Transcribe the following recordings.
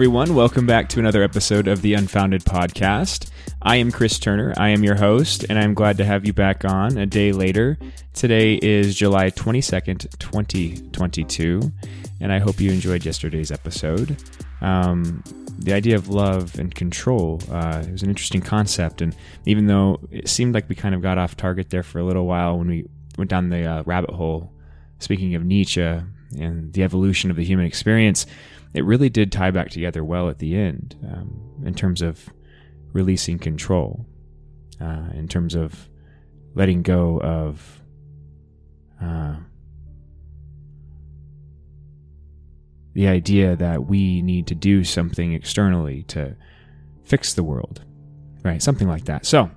Everyone. Welcome back to another episode of the Unfounded Podcast. I am Chris Turner. I am your host, and I'm glad to have you back on a day later. Today is July 22nd, 2022, and I hope you enjoyed yesterday's episode. Um, the idea of love and control uh, was an interesting concept, and even though it seemed like we kind of got off target there for a little while when we went down the uh, rabbit hole, speaking of Nietzsche and the evolution of the human experience, it really did tie back together well at the end um, in terms of releasing control, uh, in terms of letting go of uh, the idea that we need to do something externally to fix the world, right? Something like that. So,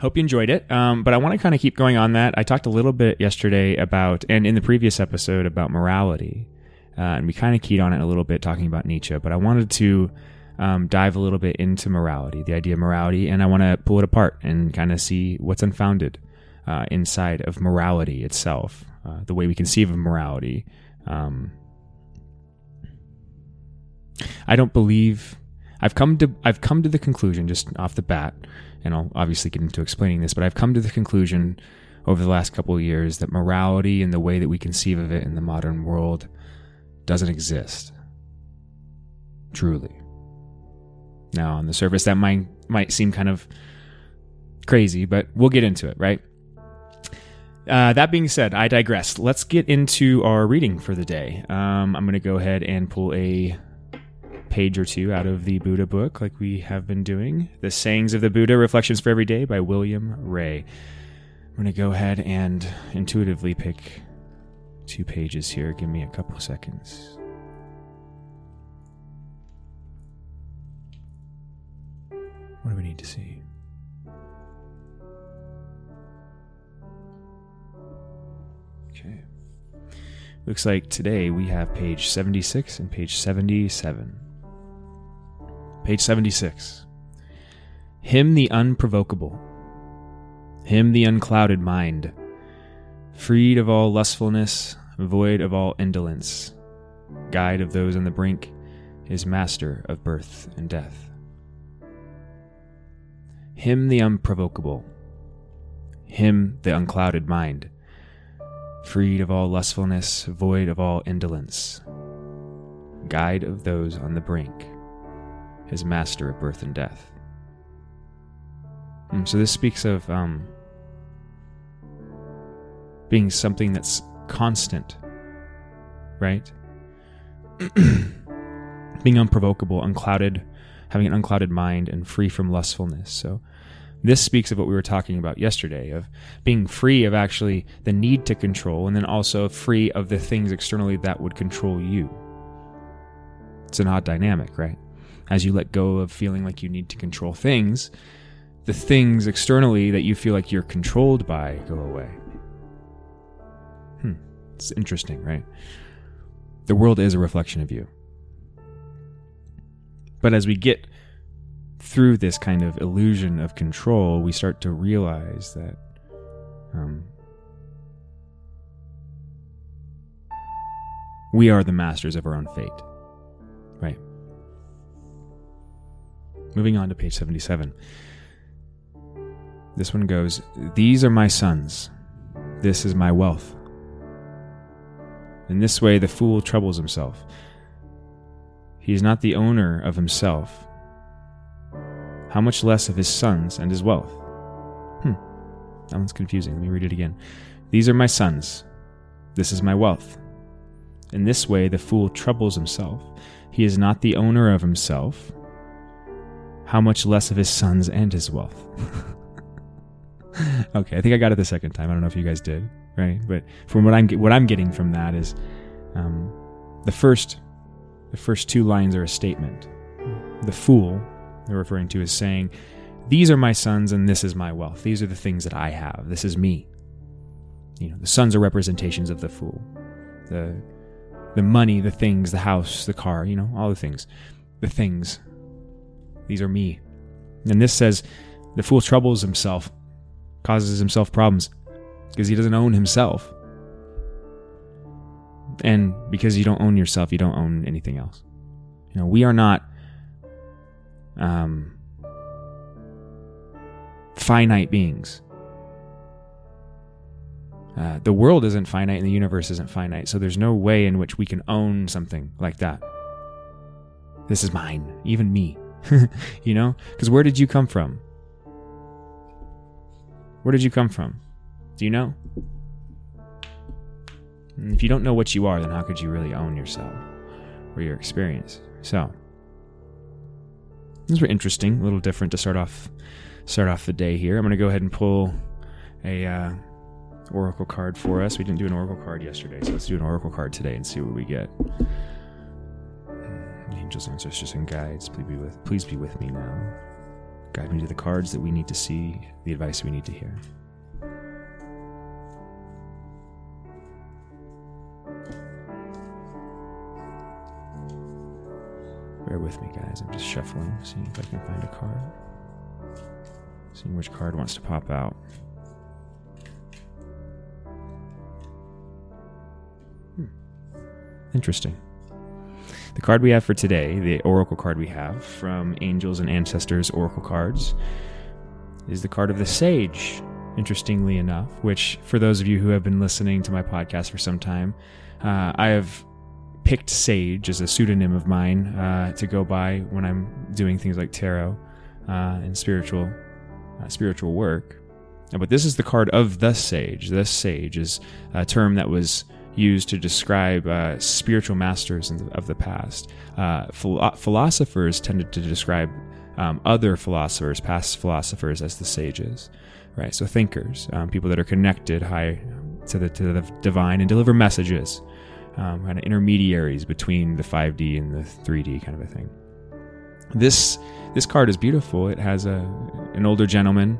hope you enjoyed it. Um, but I want to kind of keep going on that. I talked a little bit yesterday about, and in the previous episode about morality uh, and we kind of keyed on it a little bit talking about Nietzsche, but I wanted to um, dive a little bit into morality, the idea of morality, and I want to pull it apart and kind of see what's unfounded uh, inside of morality itself, uh, the way we conceive of morality. Um, I don't believe I've come to I've come to the conclusion just off the bat, and I'll obviously get into explaining this, but I've come to the conclusion over the last couple of years that morality and the way that we conceive of it in the modern world doesn't exist. Truly. Now, on the surface, that might, might seem kind of crazy, but we'll get into it, right? Uh, that being said, I digress. Let's get into our reading for the day. Um, I'm going to go ahead and pull a page or two out of the Buddha book, like we have been doing. The Sayings of the Buddha Reflections for Every Day by William Wray. I'm going to go ahead and intuitively pick two pages here. Give me a couple seconds. What do we need to see? Okay. Looks like today we have page 76 and page 77. Page 76. Him the unprovocable. Him the unclouded mind freed of all lustfulness, void of all indolence, guide of those on the brink, is master of birth and death. Him the unprovocable, him the unclouded mind, freed of all lustfulness, void of all indolence, guide of those on the brink, is master of birth and death. And so this speaks of um, being something that's constant, right? being unprovocable, unclouded, having an unclouded mind, and free from lustfulness. So, this speaks of what we were talking about yesterday of being free of actually the need to control, and then also free of the things externally that would control you. It's an odd dynamic, right? As you let go of feeling like you need to control things, the things externally that you feel like you're controlled by go away. It's interesting, right? The world is a reflection of you. But as we get through this kind of illusion of control, we start to realize that um, we are the masters of our own fate. Right. Moving on to page 77. This one goes These are my sons. This is my wealth. In this way, the fool troubles himself. He is not the owner of himself. How much less of his sons and his wealth? Hmm, that one's confusing. Let me read it again. These are my sons. This is my wealth. In this way, the fool troubles himself. He is not the owner of himself. How much less of his sons and his wealth? okay, I think I got it the second time. I don't know if you guys did right? But from what I'm what I'm getting from that is um, the first the first two lines are a statement. The fool they're referring to is saying, "These are my sons, and this is my wealth. These are the things that I have. This is me." You know, the sons are representations of the fool. The the money, the things, the house, the car, you know, all the things. The things. These are me. And this says the fool troubles himself, causes himself problems because he doesn't own himself. And because you don't own yourself, you don't own anything else. You know, we are not um, finite beings. Uh, the world isn't finite and the universe isn't finite, so there's no way in which we can own something like that. This is mine, even me. you know? Because where did you come from? Where did you come from? Do you know? And if you don't know what you are, then how could you really own yourself or your experience? So, these were interesting, a little different to start off start off the day here. I'm going to go ahead and pull a uh, oracle card for us. We didn't do an oracle card yesterday, so let's do an oracle card today and see what we get. Angels, ancestors, and guides, please be with please be with me now. Guide me to the cards that we need to see, the advice we need to hear. Bear with me, guys. I'm just shuffling, seeing if I can find a card. Seeing which card wants to pop out. Hmm. Interesting. The card we have for today, the oracle card we have from Angels and Ancestors Oracle cards, is the card of the Sage, interestingly enough, which, for those of you who have been listening to my podcast for some time, uh, I have picked Sage as a pseudonym of mine uh, to go by when I'm doing things like tarot uh, and spiritual uh, spiritual work. But this is the card of the sage. The sage is a term that was used to describe uh, spiritual masters of the past. Uh, philo- philosophers tended to describe um, other philosophers, past philosophers, as the sages, right? So thinkers, um, people that are connected high to the to the divine and deliver messages um, kind of intermediaries between the 5D and the 3D kind of a thing. This this card is beautiful. It has a an older gentleman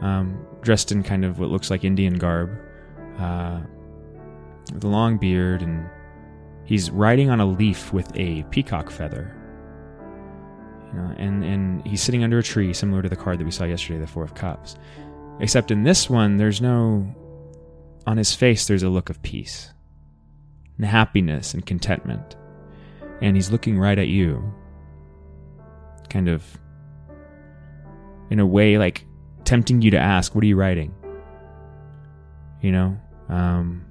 um, dressed in kind of what looks like Indian garb, uh, with a long beard, and he's riding on a leaf with a peacock feather. You know, and and he's sitting under a tree, similar to the card that we saw yesterday, the Four of Cups. Except in this one, there's no on his face. There's a look of peace and happiness and contentment. And he's looking right at you, kind of in a way like tempting you to ask, What are you writing? You know? Um,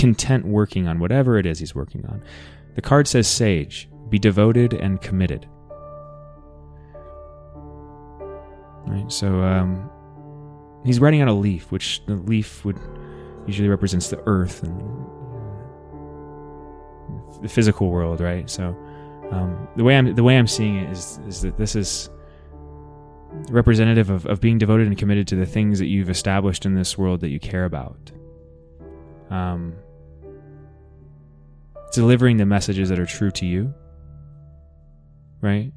content working on whatever it is he's working on. The card says sage, be devoted and committed. So um, he's writing on a leaf, which the leaf would usually represents the earth and the physical world, right? So um, the way I'm the way I'm seeing it is is that this is representative of, of being devoted and committed to the things that you've established in this world that you care about. Um, delivering the messages that are true to you, right?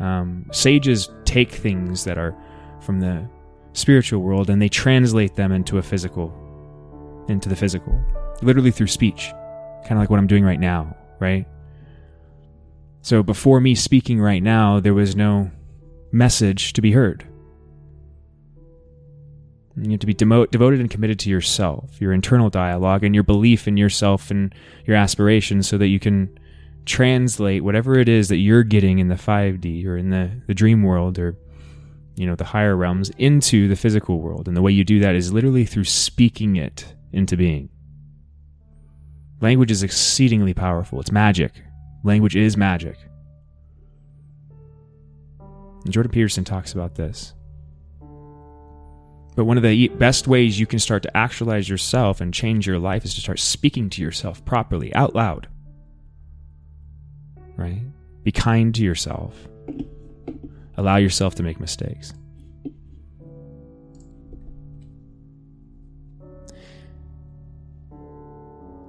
Um, sages take things that are from the spiritual world and they translate them into a physical into the physical, literally through speech, kind of like what I'm doing right now, right? So before me speaking right now, there was no message to be heard. You have to be demo- devoted and committed to yourself, your internal dialogue, and your belief in yourself and your aspirations so that you can translate whatever it is that you're getting in the 5D or in the, the dream world or you know the higher realms into the physical world and the way you do that is literally through speaking it into being. Language is exceedingly powerful. It's magic. Language is magic. And Jordan Peterson talks about this. But one of the best ways you can start to actualize yourself and change your life is to start speaking to yourself properly, out loud. Right? Be kind to yourself. Allow yourself to make mistakes.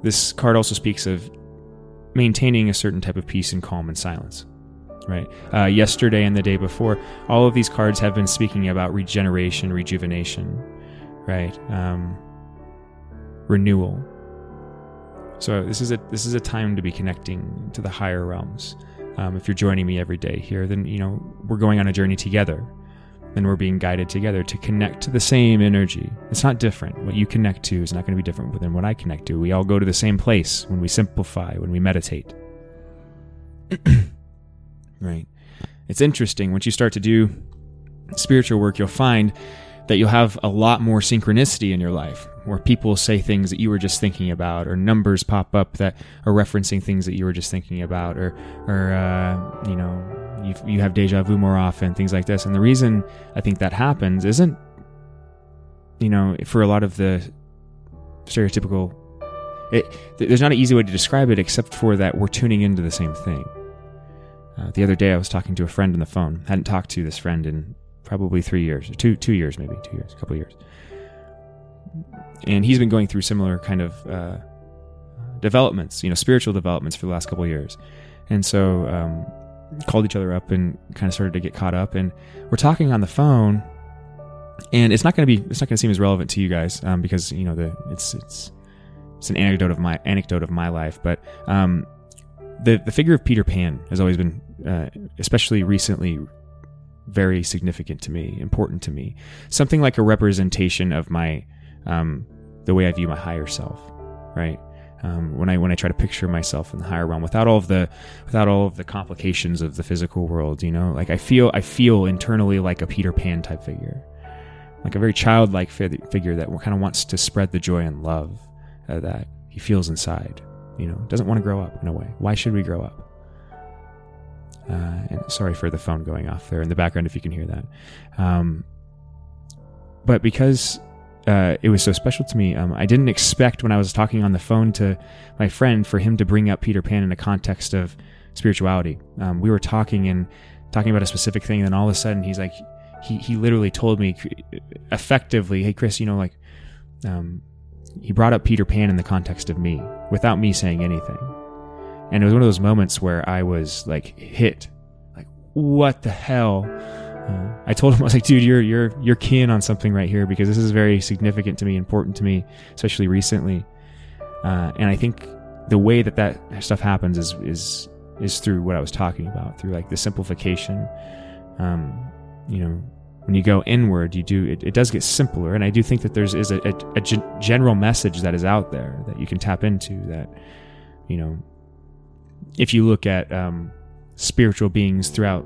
This card also speaks of maintaining a certain type of peace and calm and silence. Right. Uh, yesterday and the day before, all of these cards have been speaking about regeneration, rejuvenation, right? Um, renewal. So this is a this is a time to be connecting to the higher realms. Um, if you're joining me every day here, then you know we're going on a journey together. and we're being guided together to connect to the same energy. It's not different. What you connect to is not going to be different than what I connect to. We all go to the same place when we simplify, when we meditate. right. It's interesting. Once you start to do spiritual work, you'll find that you'll have a lot more synchronicity in your life where people say things that you were just thinking about or numbers pop up that are referencing things that you were just thinking about or or uh, you know you you have deja vu more often things like this and the reason i think that happens isn't you know for a lot of the stereotypical it, there's not an easy way to describe it except for that we're tuning into the same thing uh, the other day i was talking to a friend on the phone hadn't talked to this friend in probably three years two two years maybe two years a couple years and he's been going through similar kind of uh, developments, you know, spiritual developments for the last couple years. And so, um, called each other up and kind of started to get caught up. And we're talking on the phone, and it's not going to be, it's not going to seem as relevant to you guys um, because you know the it's it's it's an anecdote of my anecdote of my life. But um, the the figure of Peter Pan has always been, uh, especially recently, very significant to me, important to me. Something like a representation of my um, the way I view my higher self, right? Um, when I when I try to picture myself in the higher realm without all of the without all of the complications of the physical world, you know, like I feel I feel internally like a Peter Pan type figure, like a very childlike figure that kind of wants to spread the joy and love that he feels inside. You know, doesn't want to grow up in a way. Why should we grow up? Uh, and sorry for the phone going off there in the background if you can hear that. Um, but because uh, it was so special to me. Um, I didn't expect when I was talking on the phone to my friend for him to bring up Peter Pan in a context of spirituality. Um, we were talking and talking about a specific thing, and then all of a sudden he's like, he he literally told me effectively, "Hey Chris, you know, like, um, he brought up Peter Pan in the context of me without me saying anything." And it was one of those moments where I was like hit, like, what the hell? Uh, I told him I was like, dude, you're you're you're keen on something right here because this is very significant to me, important to me, especially recently. Uh, and I think the way that that stuff happens is is is through what I was talking about, through like the simplification. Um, you know, when you go inward, you do it, it does get simpler, and I do think that there's is a, general message that is out there that you can tap into. That you know, if you look at um, spiritual beings throughout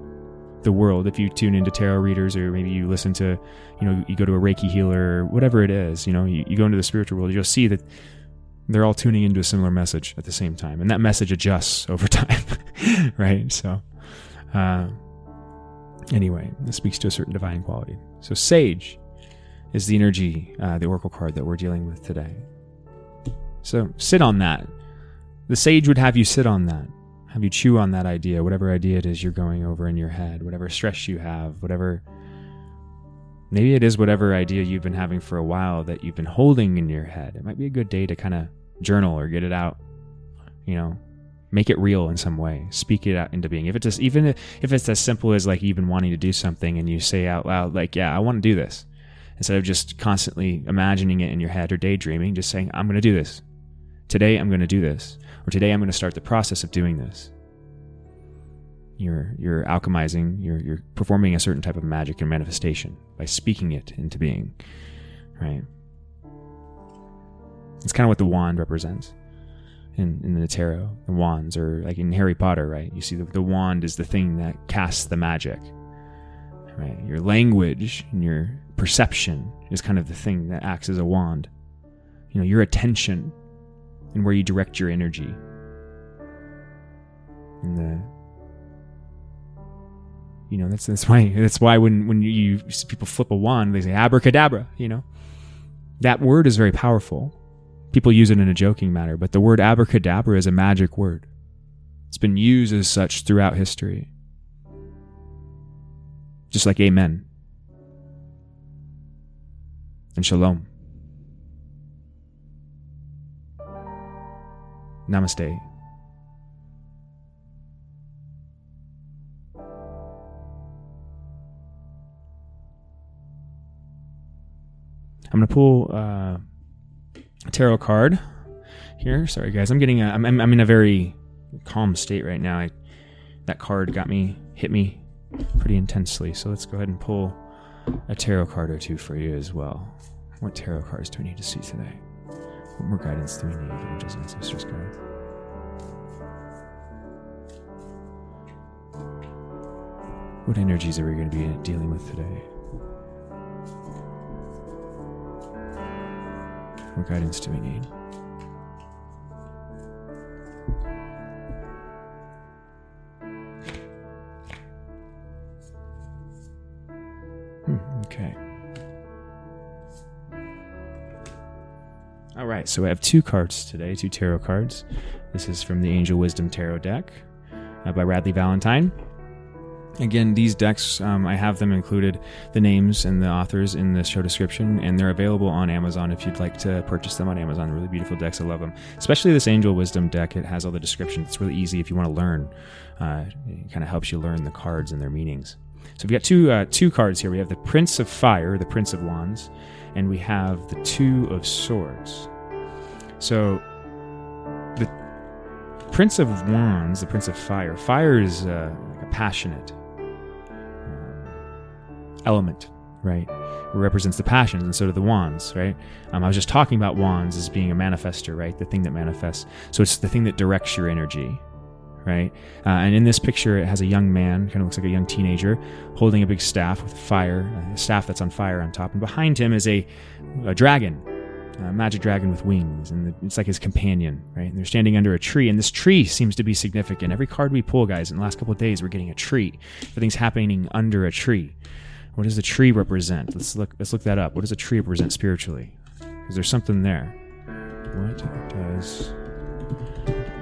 the world if you tune into tarot readers or maybe you listen to you know you go to a reiki healer or whatever it is you know you, you go into the spiritual world you'll see that they're all tuning into a similar message at the same time and that message adjusts over time right so uh, anyway this speaks to a certain divine quality so sage is the energy uh, the oracle card that we're dealing with today so sit on that the sage would have you sit on that have you chew on that idea, whatever idea it is you're going over in your head, whatever stress you have, whatever. Maybe it is whatever idea you've been having for a while that you've been holding in your head. It might be a good day to kind of journal or get it out. You know, make it real in some way. Speak it out into being. If it's just, even if it's as simple as like been wanting to do something and you say out loud, like, "Yeah, I want to do this," instead of just constantly imagining it in your head or daydreaming, just saying, "I'm going to do this." Today I'm going to do this, or today I'm going to start the process of doing this. You're you're alchemizing, you're you're performing a certain type of magic and manifestation by speaking it into being. Right? It's kind of what the wand represents in, in the tarot. The wands or like in Harry Potter, right? You see the, the wand is the thing that casts the magic. Right? Your language and your perception is kind of the thing that acts as a wand. You know, your attention and where you direct your energy. And the you know that's that's why that's why when when you, people flip a wand they say abracadabra you know that word is very powerful people use it in a joking manner but the word abracadabra is a magic word. It's been used as such throughout history. Just like amen. And shalom. Namaste. I'm gonna pull uh, tarot card here. Sorry, guys. I'm getting. A, I'm, I'm in a very calm state right now. I, that card got me, hit me pretty intensely. So let's go ahead and pull a tarot card or two for you as well. What tarot cards do we need to see today? What more guidance do we need, Angels Ancestors guide? What energies are we going to be dealing with today? What guidance do we need? Hmm, okay. All right, so I have two cards today, two tarot cards. This is from the Angel Wisdom Tarot deck uh, by Radleigh Valentine. Again, these decks, um, I have them included, the names and the authors in the show description, and they're available on Amazon if you'd like to purchase them on Amazon. Really beautiful decks. I love them. Especially this Angel Wisdom deck. It has all the descriptions. It's really easy if you want to learn. Uh, it kind of helps you learn the cards and their meanings. So we've got two uh, two cards here. We have the Prince of Fire, the Prince of Wands, and we have the Two of Swords. So the Prince of Wands, the Prince of Fire. Fire is uh, passionate element, right? It represents the passions, and so do the wands, right? Um, I was just talking about wands as being a manifester, right? The thing that manifests. So it's the thing that directs your energy, right? Uh, and in this picture, it has a young man, kind of looks like a young teenager, holding a big staff with fire, a staff that's on fire on top. And behind him is a, a dragon, a magic dragon with wings, and it's like his companion, right? And they're standing under a tree, and this tree seems to be significant. Every card we pull, guys, in the last couple of days, we're getting a tree. Everything's happening under a tree. What does the tree represent? Let's look. Let's look that up. What does a tree represent spiritually? Is there something there? What does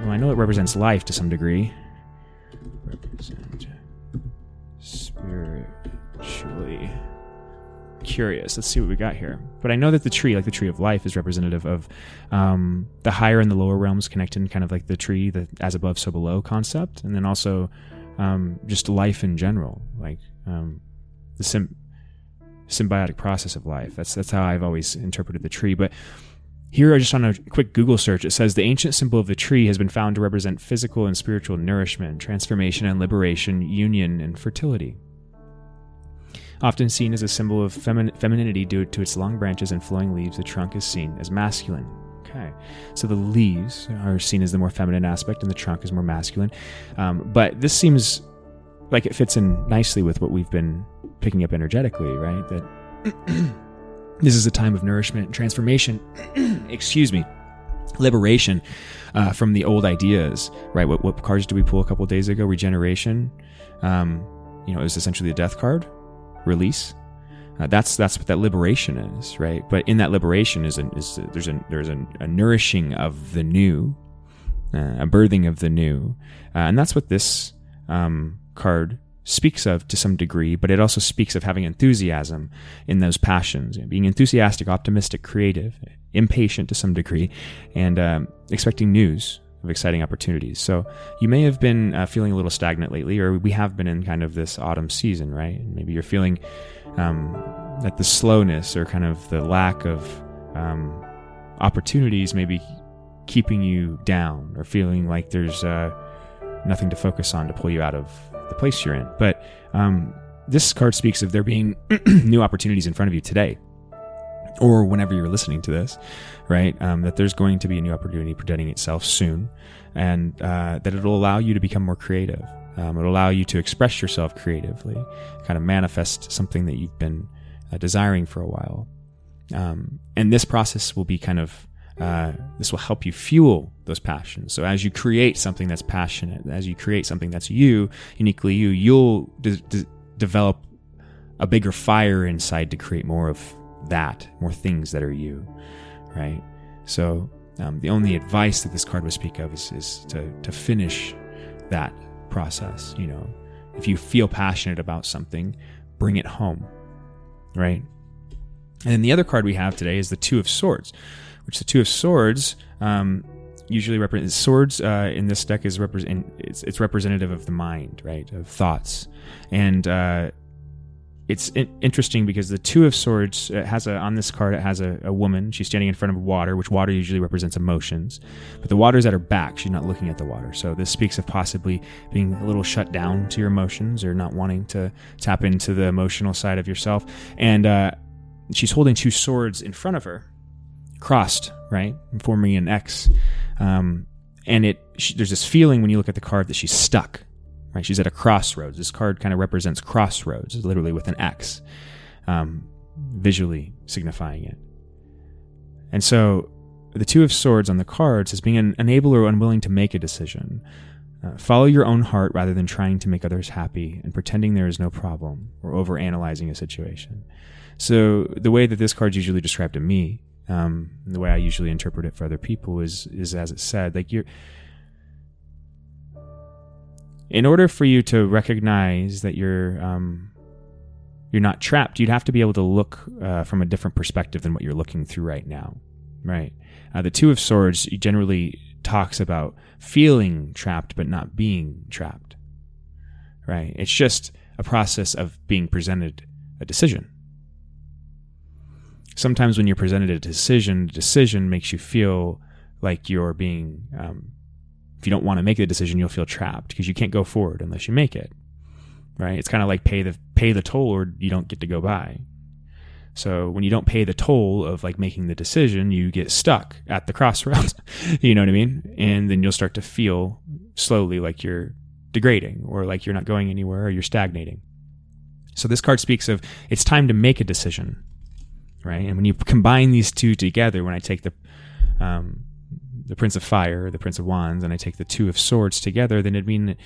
well, I know it represents life to some degree. Represent spiritually curious. Let's see what we got here. But I know that the tree, like the tree of life, is representative of um, the higher and the lower realms connected, kind of like the tree, the as above, so below concept, and then also um, just life in general, like um, the symbiotic process of life. That's that's how I've always interpreted the tree. But here, just on a quick Google search, it says the ancient symbol of the tree has been found to represent physical and spiritual nourishment, transformation and liberation, union and fertility. Often seen as a symbol of femin- femininity due to its long branches and flowing leaves, the trunk is seen as masculine. Okay, so the leaves are seen as the more feminine aspect, and the trunk is more masculine. Um, but this seems like it fits in nicely with what we've been picking up energetically, right? That this is a time of nourishment and transformation. excuse me, liberation uh, from the old ideas, right? What, what cards did we pull a couple days ago? Regeneration. Um, you know, it was essentially a death card, release. Uh, that's that's what that liberation is, right? But in that liberation is, a, is there's a there's a, a, nourishing of the new, uh, a birthing of the new, uh, and that's what this um, card speaks of to some degree, but it also speaks of having enthusiasm in those passions, you know, being enthusiastic, optimistic, creative, impatient to some degree, and um, expecting news of exciting opportunities. So you may have been uh, feeling a little stagnant lately, or we have been in kind of this autumn season, right? Maybe you're feeling um, that the slowness or kind of the lack of um, opportunities maybe keeping you down or feeling like there's uh, nothing to focus on to pull you out of the place you're in. But um, this card speaks of there being new opportunities in front of you today, or whenever you're listening to this, right? Um, that there's going to be a new opportunity presenting itself soon, and uh, that it'll allow you to become more creative. Um, it'll allow you to express yourself creatively, kind of manifest something that you've been uh, desiring for a while. Um, and this process will be kind of uh, this will help you fuel those passions. So as you create something that's passionate, as you create something that's you, uniquely you, you'll de- de- develop a bigger fire inside to create more of that, more things that are you, right? So um, the only advice that this card would speak of is, is to, to finish that process. You know, if you feel passionate about something, bring it home, right? And then the other card we have today is the Two of Swords, which the Two of Swords um, usually represents swords uh, in this deck is represent it's, it's, representative of the mind, right, of thoughts, and uh, it's interesting because the two of swords has a on this card it has a, a, woman. She's standing in front of water which water usually represents emotions. But the water is at her back. She's not looking at the water. So this speaks of possibly being a little shut down to your emotions or not wanting to tap into the emotional side of yourself. And uh, she's holding two swords in front of her crossed right forming an x um, and it she, there's this feeling when you look at the card that she's stuck right? She's at a crossroads. This card kind of represents crossroads, literally with an X, um, visually signifying it. And so the Two of Swords on the card says being unable or unwilling to make a decision. Uh, follow your own heart rather than trying to make others happy and pretending there is no problem or over analyzing a situation. So the way that this card's usually described to me, um, the way I usually interpret it for other people is is as it said, like you're in order for you to recognize that you're um, you're not trapped, you'd have to be able to look uh, from a different perspective than what you're looking through right now, right? Uh, the Two of Swords generally talks about feeling trapped but not being trapped, right? It's just a process of being presented a decision. Sometimes when you're presented a decision, decision makes you feel like you're being um, if you don't want to make the decision, you'll feel trapped because you can't go forward unless you make it. Right? It's kind of like pay the pay the toll or you don't get to go by. So when you don't pay the toll of like making the decision, you get stuck at the crossroads. you know what I mean? And then you'll start to feel slowly like you're degrading or like you're not going anywhere or you're stagnating. So this card speaks of it's time to make a decision, right? And when you combine these two together, when I take the um, the Prince of Fire, the Prince of Wands, and I take the Two of Swords together, then it'd mean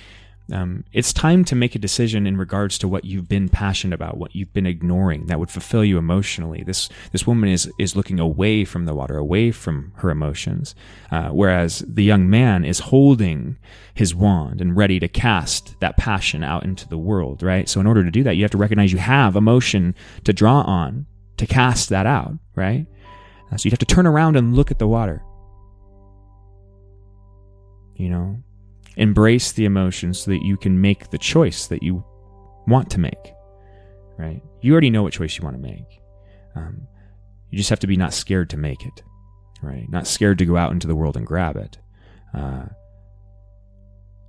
um, it's time to make a decision in regards to what you've been passionate about, what you've been ignoring that would fulfill you emotionally. This this woman is is looking away from the water, away from her emotions, uh, whereas the young man is holding his wand and ready to cast that passion out into the world. Right. So in order to do that, you have to recognize you have emotion to draw on to cast that out. Right. Uh, so you'd have to turn around and look at the water. You know embrace the emotions so that you can make the choice that you want to make right? You already know what choice you want to make. Um, you just have to be not scared to make it right? Not scared to go out into the world and grab it. Uh,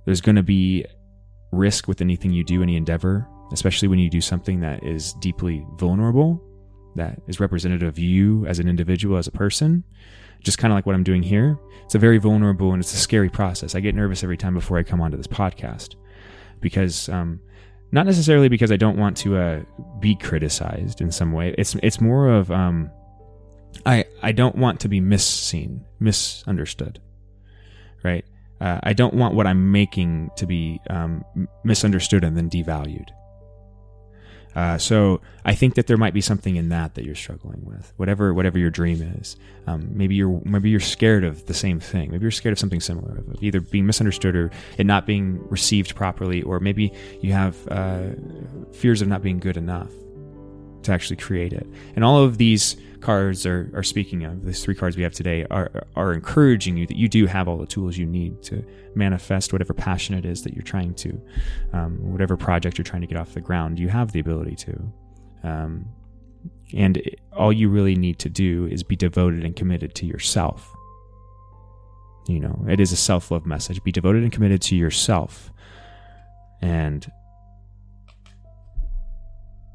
there's going to be risk with anything you do any endeavor especially when you do something that is deeply vulnerable that is representative of you as an individual as a person just kind of like what I'm doing here. It's a very vulnerable and it's a scary process. I get nervous every time before I come onto this podcast because, um, not necessarily because I don't want to uh, be criticized in some way. It's it's more of um, I I don't want to be misseen, misunderstood, right? Uh, I don't want what I'm making to be um, misunderstood and then devalued. Uh, so I think that there might be something in that that you're struggling with, whatever whatever your dream is. Um, maybe you're maybe you're scared of the same thing. Maybe you're scared of something similar, of either being misunderstood or it not being received properly, or maybe you have uh, fears of not being good enough to actually create it. And all of these cards are, are speaking of, these three cards we have today, are, are encouraging you that you do have all the tools you need to manifest whatever passion it is that you're trying to, um, whatever project you're trying to get off the ground, you have the ability to. Um, and all you really need to do is be devoted and committed to yourself. You know, it is a self love message. Be devoted and committed to yourself. And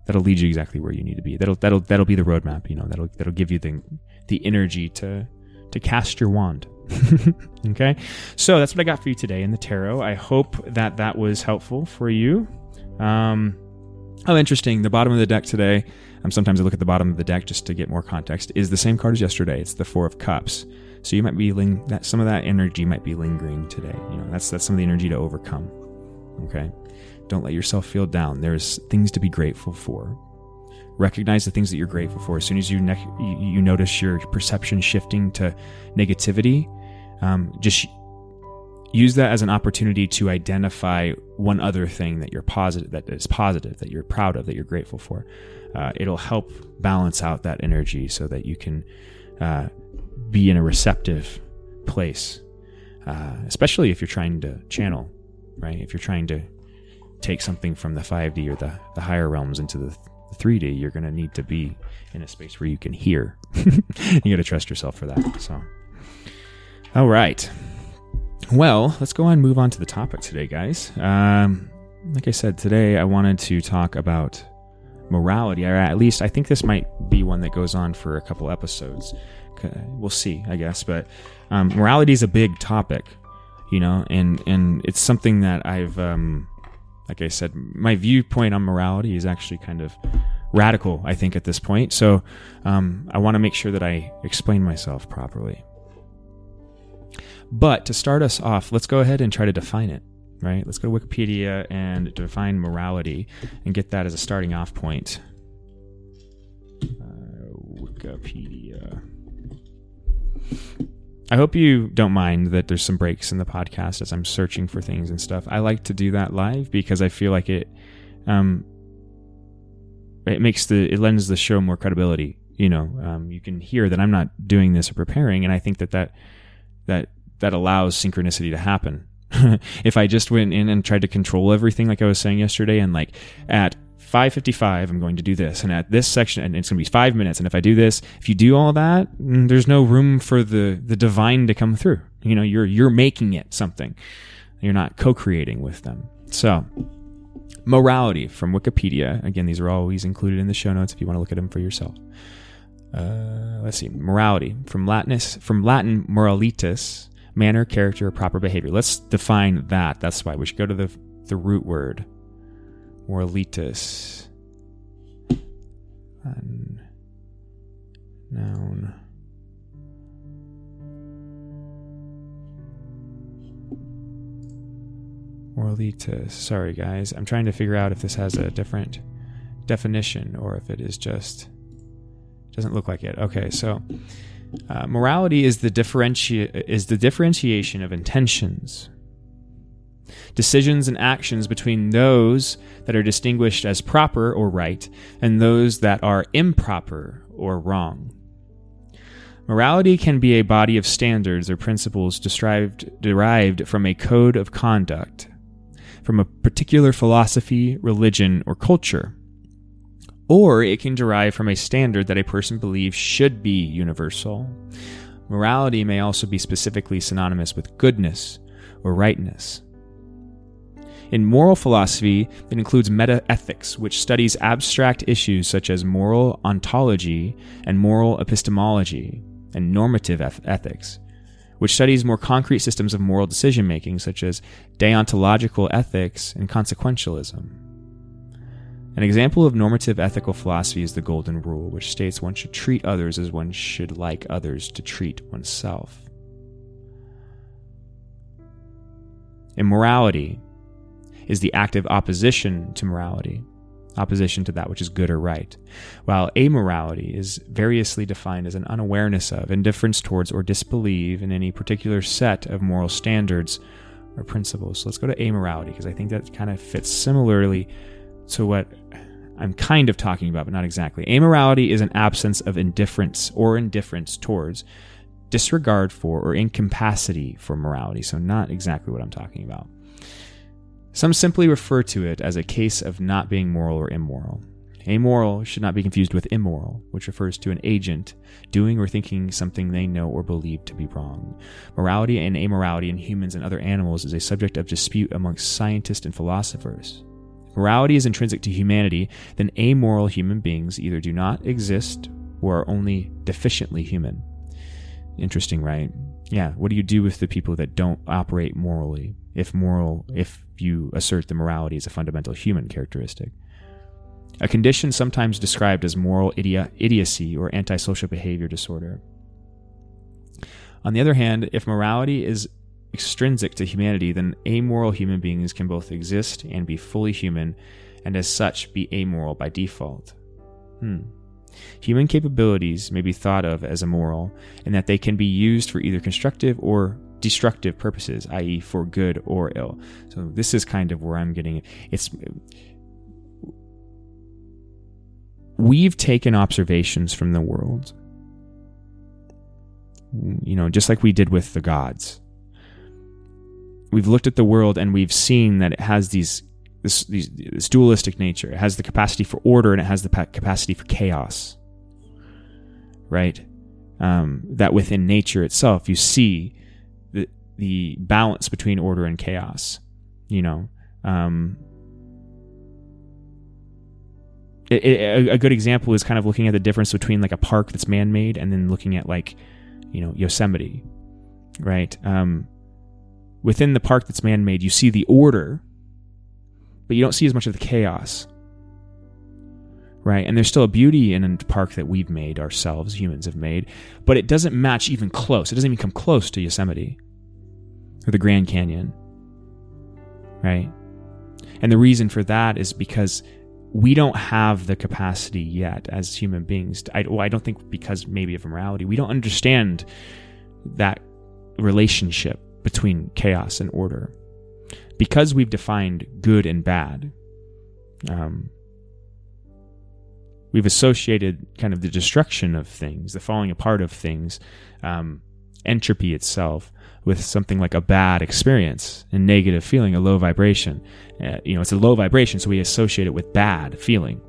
that'll lead you exactly where you need to be. That'll that'll that'll be the roadmap. You know, that'll that'll give you the the energy to to cast your wand. okay, so that's what I got for you today in the tarot. I hope that that was helpful for you. Um, oh, interesting. The bottom of the deck today. Um, sometimes I look at the bottom of the deck just to get more context. Is the same card as yesterday? It's the Four of Cups. So you might be ling- that some of that energy might be lingering today. You know, that's that's some of the energy to overcome. Okay. Don't let yourself feel down. There's things to be grateful for. Recognize the things that you're grateful for. As soon as you ne- you notice your perception shifting to negativity, um, just use that as an opportunity to identify one other thing that you're positive, that is positive, that you're proud of, that you're grateful for. Uh, it'll help balance out that energy so that you can uh, be in a receptive place, uh, especially if you're trying to channel, right? If you're trying to take something from the 5D or the, the higher realms into the The 3D, you're going to need to be in a space where you can hear. you got to trust yourself for that. So, all right. Well, let's go on and move on to the topic today, guys. Um, like I said, today I wanted to talk about morality, or at least I think this might be one that goes on for a couple episodes. We'll see, I guess. But um, morality is a big topic, you know, and and it's something that I've, um, like I said, my viewpoint on morality is actually kind of radical. I think at this point, so um, I want to make sure that I explain myself properly. But to start us off, let's go ahead and try to define it right? Let's go to Wikipedia and define morality and get that as a starting off point. Uh, Wikipedia. I hope you don't mind that there's some breaks in the podcast as I'm searching for things and stuff. I like to do that live because I feel like it um it makes the it lends the show more credibility. You know, um, you can hear that I'm not doing this or preparing, and I think that that that that allows synchronicity to happen if I just went in and tried to control everything, like I was saying yesterday, and like at 555 i'm going to do this. And at this section and it's going to be five minutes. And if i do this if you do all that mm, there's no room for the the divine to come through. You know you're you're making it something. You're not co-creating with them. So morality from wikipedia. Again these are always included in the show notes if you want to look at them for yourself. Uh, let's see. Morality from latinus from latin moralitas manner, character, proper behavior. Let's define that. That's why we should go to the, the root word. Moralitas. Un- noun. Sorry, guys. I'm trying to figure out if this has a different definition or if it is just. Doesn't look like it. Okay, so uh, morality is the, differenti- is the differentiation of intentions, decisions, and actions between those that are distinguished as proper or right and those that are improper or wrong. Morality can be a body of standards or principles derived, from a code of conduct, from a particular philosophy, religion, or culture or it can derive from a standard that a person believes should be universal. Morality may also be specifically synonymous with goodness or rightness. In moral philosophy, it includes metaethics, which studies abstract issues such as moral ontology and moral epistemology, and normative ethics, which studies more concrete systems of moral decision making, such as deontological ethics and consequentialism. An example of normative ethical philosophy is the Golden Rule, which states one should treat others as one should like others to treat oneself. Immorality is the active opposition to morality, opposition to that which is good or right, while amorality is variously defined as an unawareness of, indifference towards, or disbelief in any particular set of moral standards or principles. So let's go to amorality because I think that kind of fits similarly to what I'm kind of talking about, but not exactly. Amorality is an absence of indifference or indifference towards, disregard for, or incapacity for morality. So, not exactly what I'm talking about. Some simply refer to it as a case of not being moral or immoral. Amoral should not be confused with immoral, which refers to an agent doing or thinking something they know or believe to be wrong. Morality and amorality in humans and other animals is a subject of dispute amongst scientists and philosophers If morality is intrinsic to humanity, then amoral human beings either do not exist or are only deficiently human. Interesting, right? Yeah, what do you do with the people that don't operate morally? If moral, if you assert that morality is a fundamental human characteristic. A condition sometimes described as moral idi- idiocy or antisocial behavior disorder. On the other hand, if morality is extrinsic to humanity, then amoral human beings can both exist and be fully human, and as such be amoral by default. Hmm. Human capabilities may be thought of as immoral in that they can be used for either constructive or destructive purposes, i.e., for good or ill. So this is kind of where I'm getting it. It's we've taken observations from the world, you know, just like we did with the gods we've looked at the world and we've seen that it has these this, these, this dualistic nature. It has the capacity for order and it has the capacity for chaos. Right? Um, that within nature itself, you see the, balance between order and chaos. You know, um, it, it, a good example is kind of looking at the difference between like a park that's man-made and then looking at like, you know, Yosemite, right? Um, within the park that's man-made, you see the order but you don't see as much of the chaos. Right? And there's still a beauty in a park that we've made ourselves, humans have made, but it doesn't match even close. It doesn't even come close to Yosemite the Grand Canyon. Right? And the reason for that is because we don't have the capacity yet as human beings. To, I, well, I don't think because maybe of morality, we don't understand that relationship between chaos and order because we've defined good and bad, um, we've associated kind of the destruction of things, the falling apart of things, um, entropy itself, with something like a bad experience, a negative feeling, a low vibration. Uh, you know, it's a low vibration, so we associate it with bad feeling.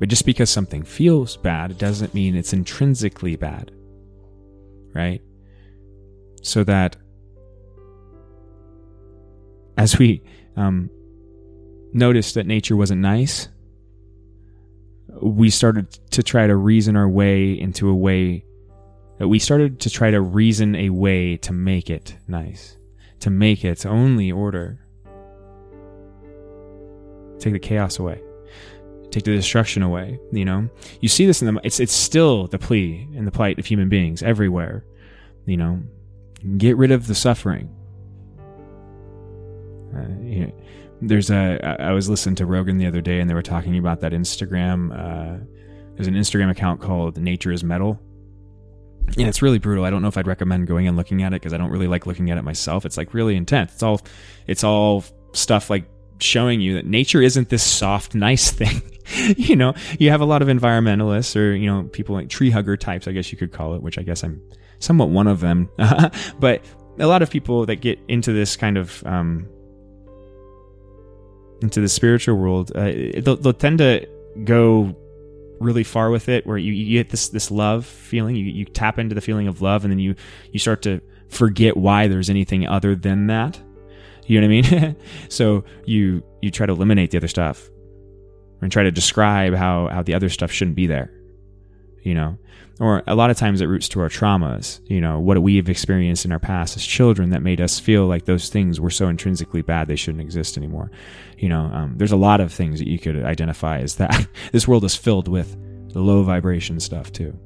But just because something feels bad doesn't mean it's intrinsically bad, right? So that as we um, noticed that nature wasn't nice, we started to try to reason our way into a way that we started to try to reason a way to make it nice, to make its only order. Take the chaos away. Take the destruction away. You know, you see this in the. It's it's still the plea and the plight of human beings everywhere. You know, get rid of the suffering uh, you know, there's a. I was listening to Rogan the other day, and they were talking about that Instagram. Uh, there's an Instagram account called Nature is Metal. And it's really brutal. I don't know if I'd recommend going and looking at it because I don't really like looking at it myself. It's like really intense. It's all, it's all stuff like showing you that nature isn't this soft, nice thing. you know, you have a lot of environmentalists or, you know, people like tree hugger types, I guess you could call it, which I guess I'm somewhat one of them. but a lot of people that get into this kind of, um, into the spiritual world, uh, they'll, they'll, tend to go really far with it, where you, you get this this love feeling. You you tap into the feeling of love, and then you you start to forget why there's anything other than that. You know what I mean? so you you try to eliminate the other stuff, and try to describe how how the other stuff shouldn't be there. You know, or a lot of times it roots to our traumas, you know, what we have experienced in our past as children that made us feel like those things were so intrinsically bad they shouldn't exist anymore. You know, um, there's a lot of things that you could identify as that. this world is filled with low vibration stuff too.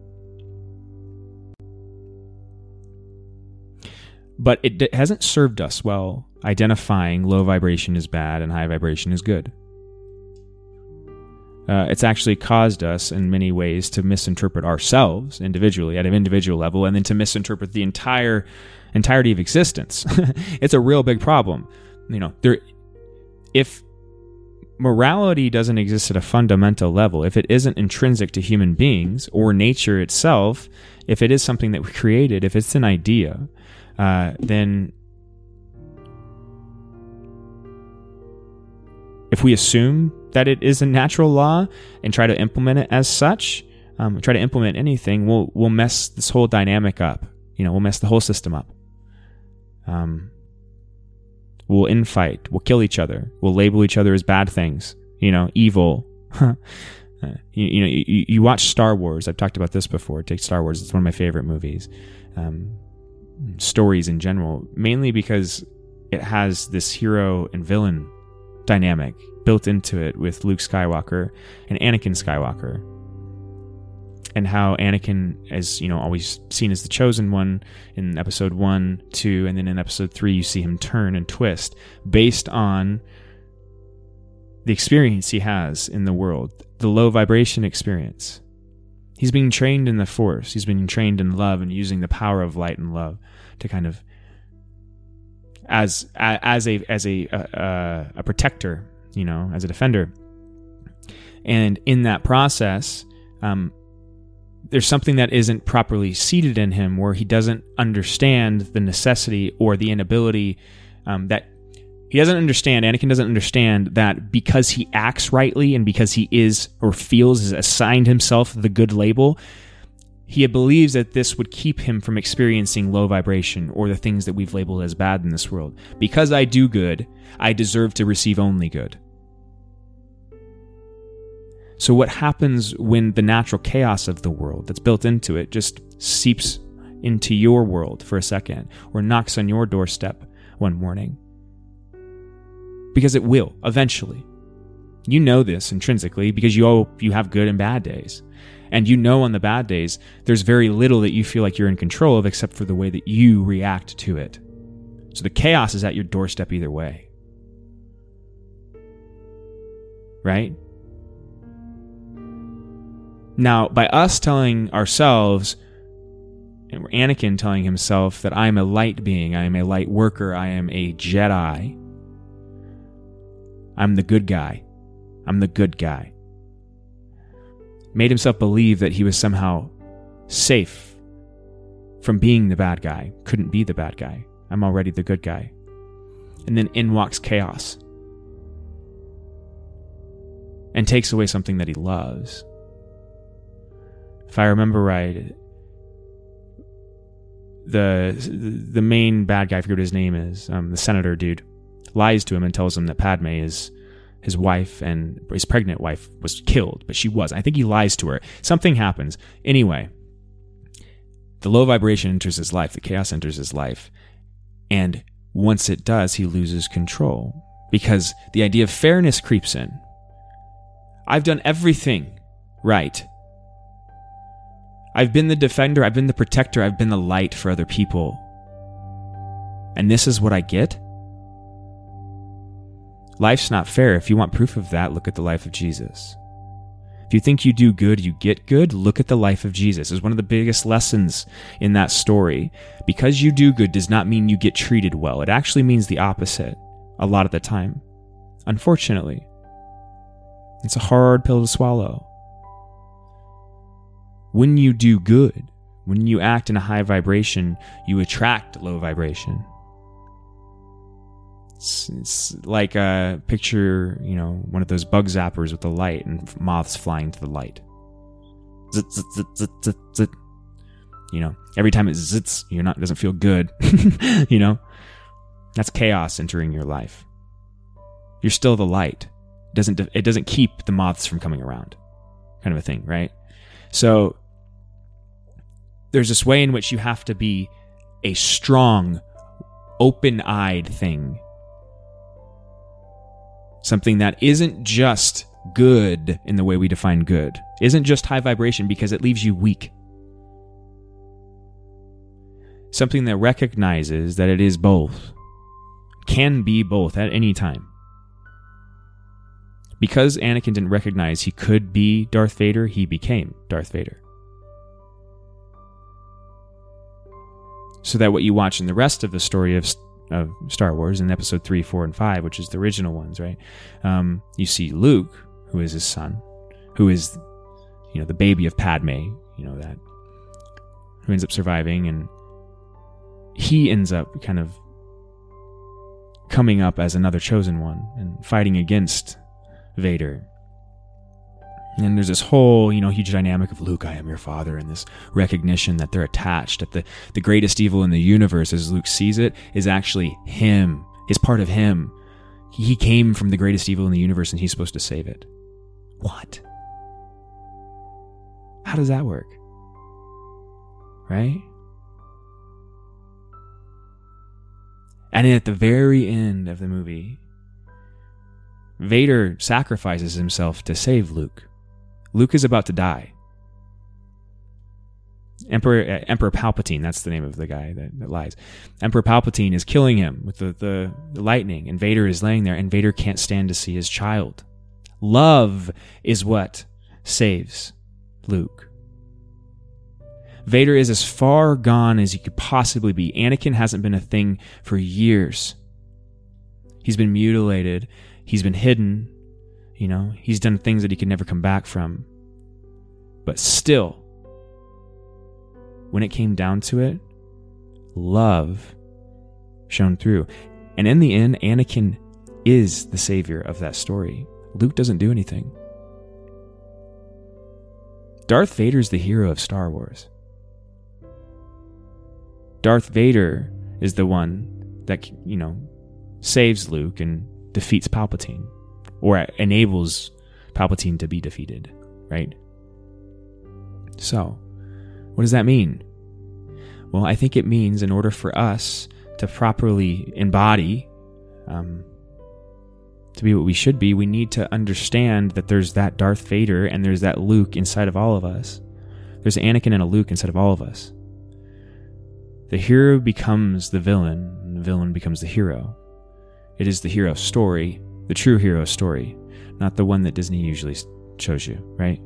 But it hasn't served us well identifying low vibration is bad and high vibration is good uh, it's actually caused us in many ways to misinterpret ourselves individually at an individual level and then to misinterpret the entire entirety of existence. It's a real big problem. You know there if morality doesn't exist at a fundamental level if it isn't intrinsic to human beings or nature itself if it is something that we created if it's an idea uh, then if we assume that it is a natural law and try to implement it as such, um, try to implement anything, we'll we'll mess this whole dynamic up. You know, we'll mess the whole system up. Um, we'll infight. We'll kill each other. We'll label each other as bad things. You know, evil. uh, you, you, know, you, you, watch Star Wars. I've talked about this before. Take Star Wars. It's one of my favorite movies. Um, stories in general, mainly because it has this hero and villain dynamic built into it with Luke Skywalker and Anakin Skywalker. And how Anakin is, you know, always seen as the chosen one in episode one, two, and then in episode three, you see him turn and twist based on the experience he has in the world, the low vibration experience. He's being trained in the force. He's being trained in love and using the power of light and love to kind of as as a as a a, a protector you know, as a defender. And in that process, um, there's something that isn't properly seated in him where he doesn't understand the necessity or the inability um, that He doesn't understand, Anakin doesn't understand that because he acts rightly and because he is or feels has assigned himself the good label, he believes that this would keep him from experiencing low vibration or the things that we've labeled as bad in this world. Because I do good, I deserve to receive only good. So, what happens when the natural chaos of the world that's built into it just seeps into your world for a second or knocks on your doorstep one morning? because it will eventually. You know this intrinsically because you you have good and bad days. And you know on the bad days, there's very little that you feel like you're in control of except for the way that you react to it. So the chaos is at your doorstep either way. Right? Now, by us telling ourselves, and Anakin telling himself that I am a light being, I am a light worker, I am a Jedi, I'm the good guy. I'm the good guy. Made himself believe that he was somehow safe from being the bad guy, couldn't be the bad guy. I'm already the good guy. And then in walks chaos and takes away something that he loves. If I remember right, the the main bad guy, I forget what his name is, um, the senator dude lies to him and tells him that Padme is his wife and his pregnant wife was killed, but she was. I think he lies to her. Something happens. Anyway, the low vibration enters his life, the chaos enters his life. And once it does, he loses control because the idea of fairness creeps in. I've done everything right. I've been the defender, I've been the protector, I've been the light for other people. And this is what I get? Life's not fair. If you want proof of that, look at the life of Jesus. If you think you do good, you get good, look at the life of Jesus. Is one of the biggest lessons in that story. Because you do good does not mean you get treated well. It actually means the opposite a lot of the time. Unfortunately. It's a hard pill to swallow. When you do good, when you act in a high vibration, you attract low vibration. It's, it's like a picture, you know, one of those bug zappers with the light and moths flying to the light. Zit, zit, zit, zit, zit, zit. You know, every time it zits, you're not, it doesn't feel good. you know, that's chaos entering your life. You're still the light. It doesn't, it doesn't keep the moths from coming around kind of a thing, right? So there's this way in which you have to be a strong, open eyed thing something that isn't just good in the way we define good, isn't just high vibration because it leaves you weak. Something that recognizes that it is both, can be both at any time. Because Anakin didn't recognize he could be Darth Vader, he became Darth Vader. So that what you watch in the rest of the story of of Star Wars in episode three, four, and five, which is the original ones, right? Um, you see Luke, who is his son, who is, you know, the baby of Padme, you know, that, who ends up surviving, and he ends up kind of coming up as another chosen one and fighting against Vader and there's this whole, you know, huge dynamic of Luke, I am your father, and this recognition that they're attached, that the, the greatest evil in the universe, as Luke sees it, is actually him, is part of him. He came from the greatest evil in the universe and he's supposed to save it. What? How does that work? Right? And at the very end of the movie, Vader sacrifices himself to save Luke. Luke is about to die. Emperor uh, Emperor Palpatine, that's the name of the guy that, that lies. Emperor Palpatine is killing him with the, the, the lightning, and Vader is laying there, and Vader can't stand to see his child. Love is what saves Luke. Vader is as far gone as he could possibly be. Anakin hasn't been a thing for years. He's been mutilated, he's been hidden, you know, he's done things that he could never come back from. But still, when it came down to it, love shone through. And in the end, Anakin is the savior of that story. Luke doesn't do anything. Darth Vader's the hero of Star Wars. Darth Vader is the one that, you know, saves Luke and defeats Palpatine or enables Palpatine to be defeated, right? So, what does that mean? Well, I think it means in order for us to properly embody, um, to be what we should be, we need to understand that there's that Darth Vader and there's that Luke inside of all of us. There's Anakin and a Luke inside of all of us. The hero becomes the villain, and the villain becomes the hero. It is the hero story, the true hero story, not the one that Disney usually shows you, right?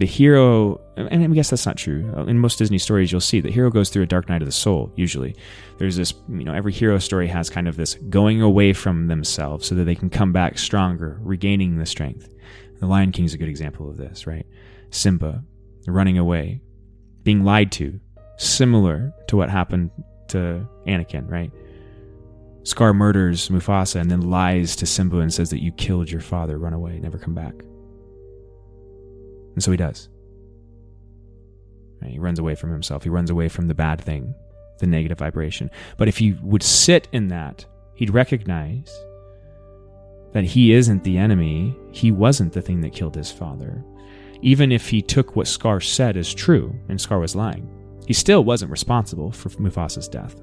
the hero, and I guess that's not true. Uh, in most Disney stories, you'll see the hero goes through a dark night of the soul. Usually, there's this, you know, every hero story has kind of this going away from themselves so that they can come back stronger, regaining the strength. The Lion King is a good example of this, right? Simba running away, being lied to, similar to what happened to Anakin, right? Scar murders Mufasa and then lies to Simba and says that you killed your father, run away, never come back. And so he does. He runs away from himself. He runs away from the bad thing, the negative vibration. But if he would sit in that, he'd recognize that he isn't the enemy. He wasn't the thing that killed his father. Even if he took what Scar said as true and Scar was lying, he still wasn't responsible for Mufasa's death.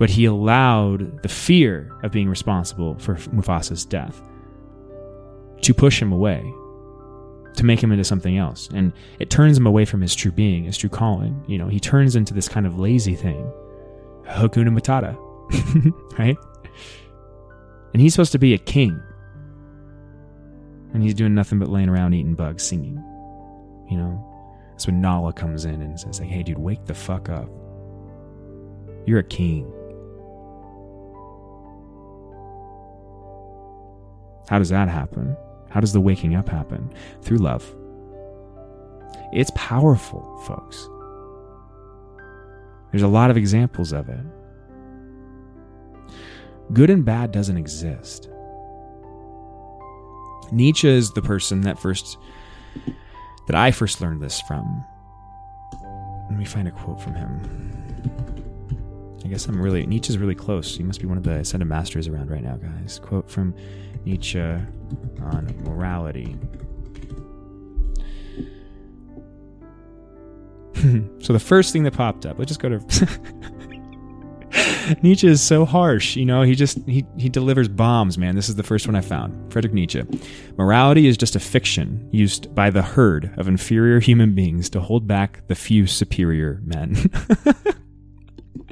But he allowed the fear of being responsible for Mufasa's death to push him away to make him into something else. And it turns him away from his true being, his true calling. You know, he turns into this kind of lazy thing. Hakuna Matata. right? And he's supposed to be a king. And he's doing nothing but laying around eating bugs, singing. You know? That's when Nala comes in and says, like, hey dude, wake the fuck up. You're a king. How does that happen? How does the waking up happen? Through love. It's powerful, folks. There's a lot of examples of it. Good and bad doesn't exist. Nietzsche is the person that first that I first learned this from. Let me find a quote from him. I guess I'm really Nietzsche's really close. He must be one of the Ascended Masters around right now, guys. Quote from Nietzsche on morality. so the first thing that popped up, let's just go to Nietzsche is so harsh, you know, he just he he delivers bombs, man. This is the first one I found. Friedrich Nietzsche. Morality is just a fiction used by the herd of inferior human beings to hold back the few superior men.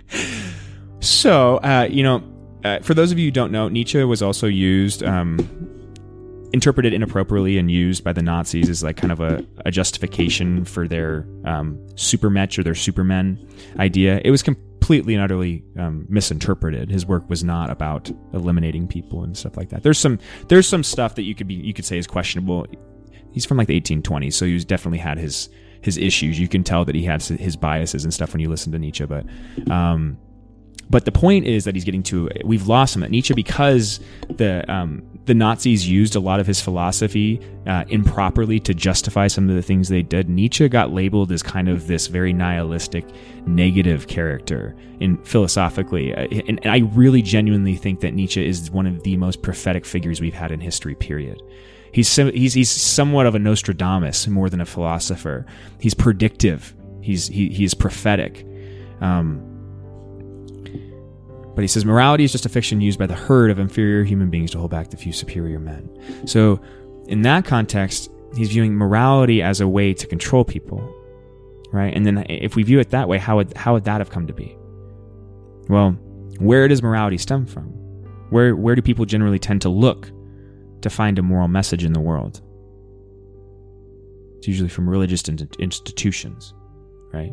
so, uh, you know, uh, for those of you who don't know, Nietzsche was also used, um, interpreted inappropriately and used by the Nazis as like kind of a, a justification for their um, supermensch or their supermen idea. It was completely and utterly um, misinterpreted. His work was not about eliminating people and stuff like that. There's some there's some stuff that you could be you could say is questionable. He's from like the 1820s, so he's definitely had his his issues. You can tell that he had his biases and stuff when you listen to Nietzsche, but um, but the point is that he's getting to we've lost him at Nietzsche because the um, the Nazis used a lot of his philosophy uh, improperly to justify some of the things they did. Nietzsche got labeled as kind of this very nihilistic, negative character in philosophically, uh, and, and I really genuinely think that Nietzsche is one of the most prophetic figures we've had in history. Period. He's, he's, he's somewhat of a Nostradamus more than a philosopher. He's predictive. He's, he, he's prophetic. Um, but he says morality is just a fiction used by the herd of inferior human beings to hold back the few superior men. So, in that context, he's viewing morality as a way to control people, right? And then if we view it that way, how would how would that have come to be? Well, where does morality stem from? Where where do people generally tend to look to find a moral message in the world? It's usually from religious institutions, right?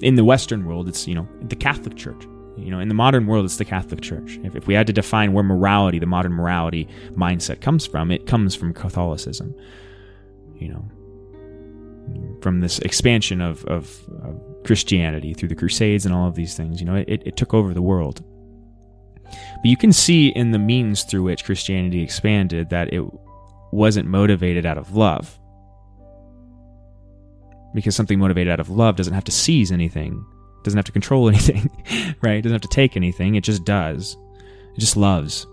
In the Western world, it's you know the Catholic Church. You know, in the modern world, it's the Catholic Church. If, if we had to define where morality, the modern morality mindset comes from, it comes from Catholicism. You know, from this expansion of, of, of Christianity through the Crusades and all of these things. You know, it, it took over the world. But you can see in the means through which Christianity expanded that it wasn't motivated out of love. Because something motivated out of love doesn't have to seize anything, doesn't have to control anything, right? It doesn't have to take anything, it just does. It just loves.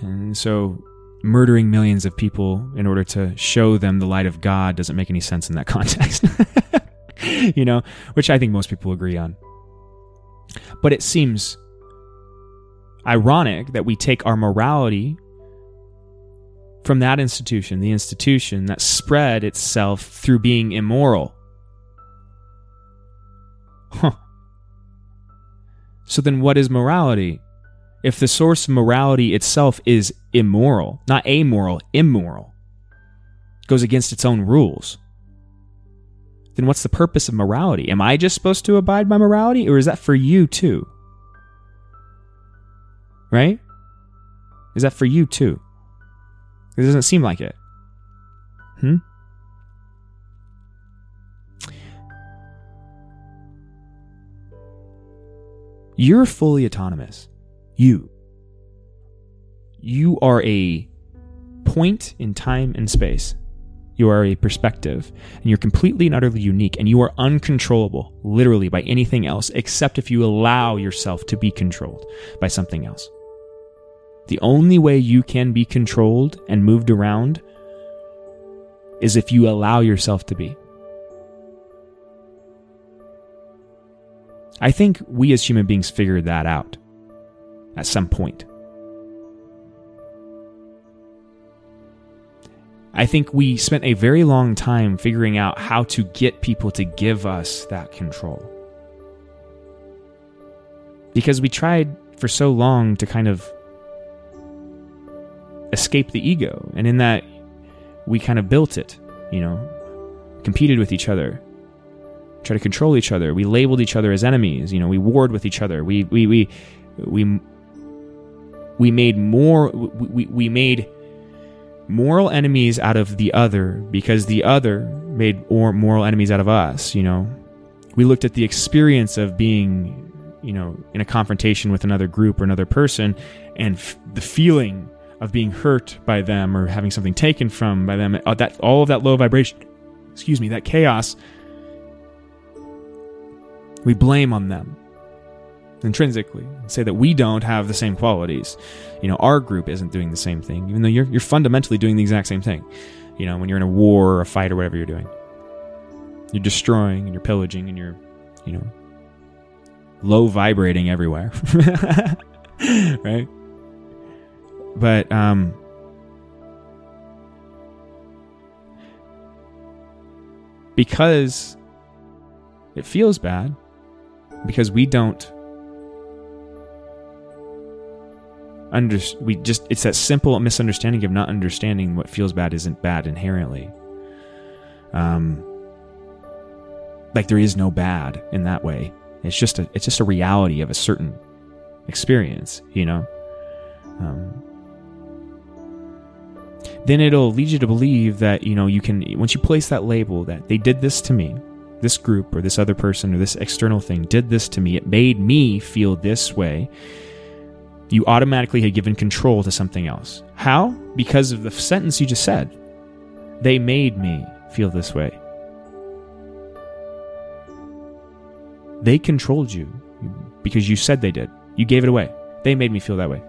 And so murdering millions of people in order to show them the light of God doesn't make any sense in that context. you know, which I think most people agree on. But it seems ironic that we take our morality from that institution, the institution that spread itself through being immoral. Huh. So then, what is morality? If the source of morality itself is immoral, not amoral, immoral, goes against its own rules, then what's the purpose of morality? Am I just supposed to abide by morality, or is that for you too? Right? Is that for you too? It doesn't seem like it. Hmm? You're fully autonomous. You. You are a point in time and space. You are a perspective, and you're completely and utterly unique, and you are uncontrollable, literally, by anything else, except if you allow yourself to be controlled by something else. The only way you can be controlled and moved around is if you allow yourself to be. I think we as human beings figured that out at some point. I think we spent a very long time figuring out how to get people to give us that control. Because we tried for so long to kind of escape the ego. And in that, we kind of built it, you know, competed with each other, tried to control each other. We labeled each other as enemies, you know, we warred with each other. We, we, we, we, we made more, we, we made moral enemies out of the other because the other made moral enemies out of us, you know. We looked at the experience of being, you know, in a confrontation with another group or another person and f- the feeling of being hurt by them or having something taken from by them uh, that all of that low vibration excuse me that chaos we blame on them intrinsically and say that we don't have the same qualities. You know our group isn't doing the same thing even though you're you're fundamentally doing the exact same thing. You know when you're in a war or a fight or whatever you're doing you're destroying and you're pillaging and you're you know low vibrating everywhere. Right but um, because it feels bad, because we don't under we just it's that simple misunderstanding of not understanding what feels bad isn't bad inherently. Um, like there is no bad in that way. It's just a it's just a reality of a certain experience, you know. Um, then it'll lead you to believe that, you know, you can, once you place that label that they did this to me, this group or this other person or this external thing did this to me, it made me feel this way, you automatically had given control to something else. How? Because of the sentence you just said. They made me feel this way. They controlled you because you said they did. You gave it away. They made me feel that way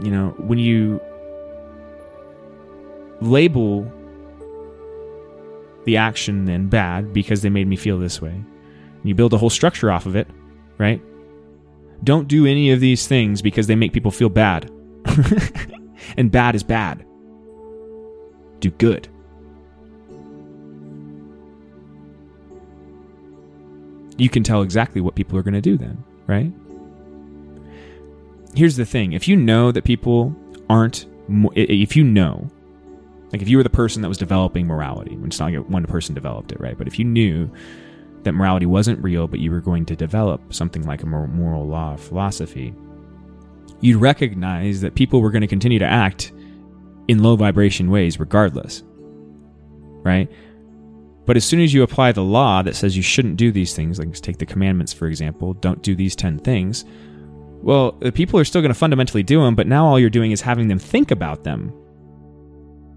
you know, when you label the action then bad because they made me feel this way, and you build a whole structure off of it, right? Don't do any of these things because they make people feel bad. and bad is bad. Do good. You can tell exactly what people are going to do then, right? Here's the thing. If you know that people aren't if you know like if you were the person that was developing morality when it's not like one person developed it right? But if you knew that morality wasn't real but you were going to develop something like a moral law or philosophy you'd recognize that people were going to continue to act in low vibration ways regardless right? But as soon as you apply the law that says you shouldn't do these things, like take the commandments, for example, don't do these 10 things, well, the people are still going to fundamentally do them, but now all you're doing is having them think about them.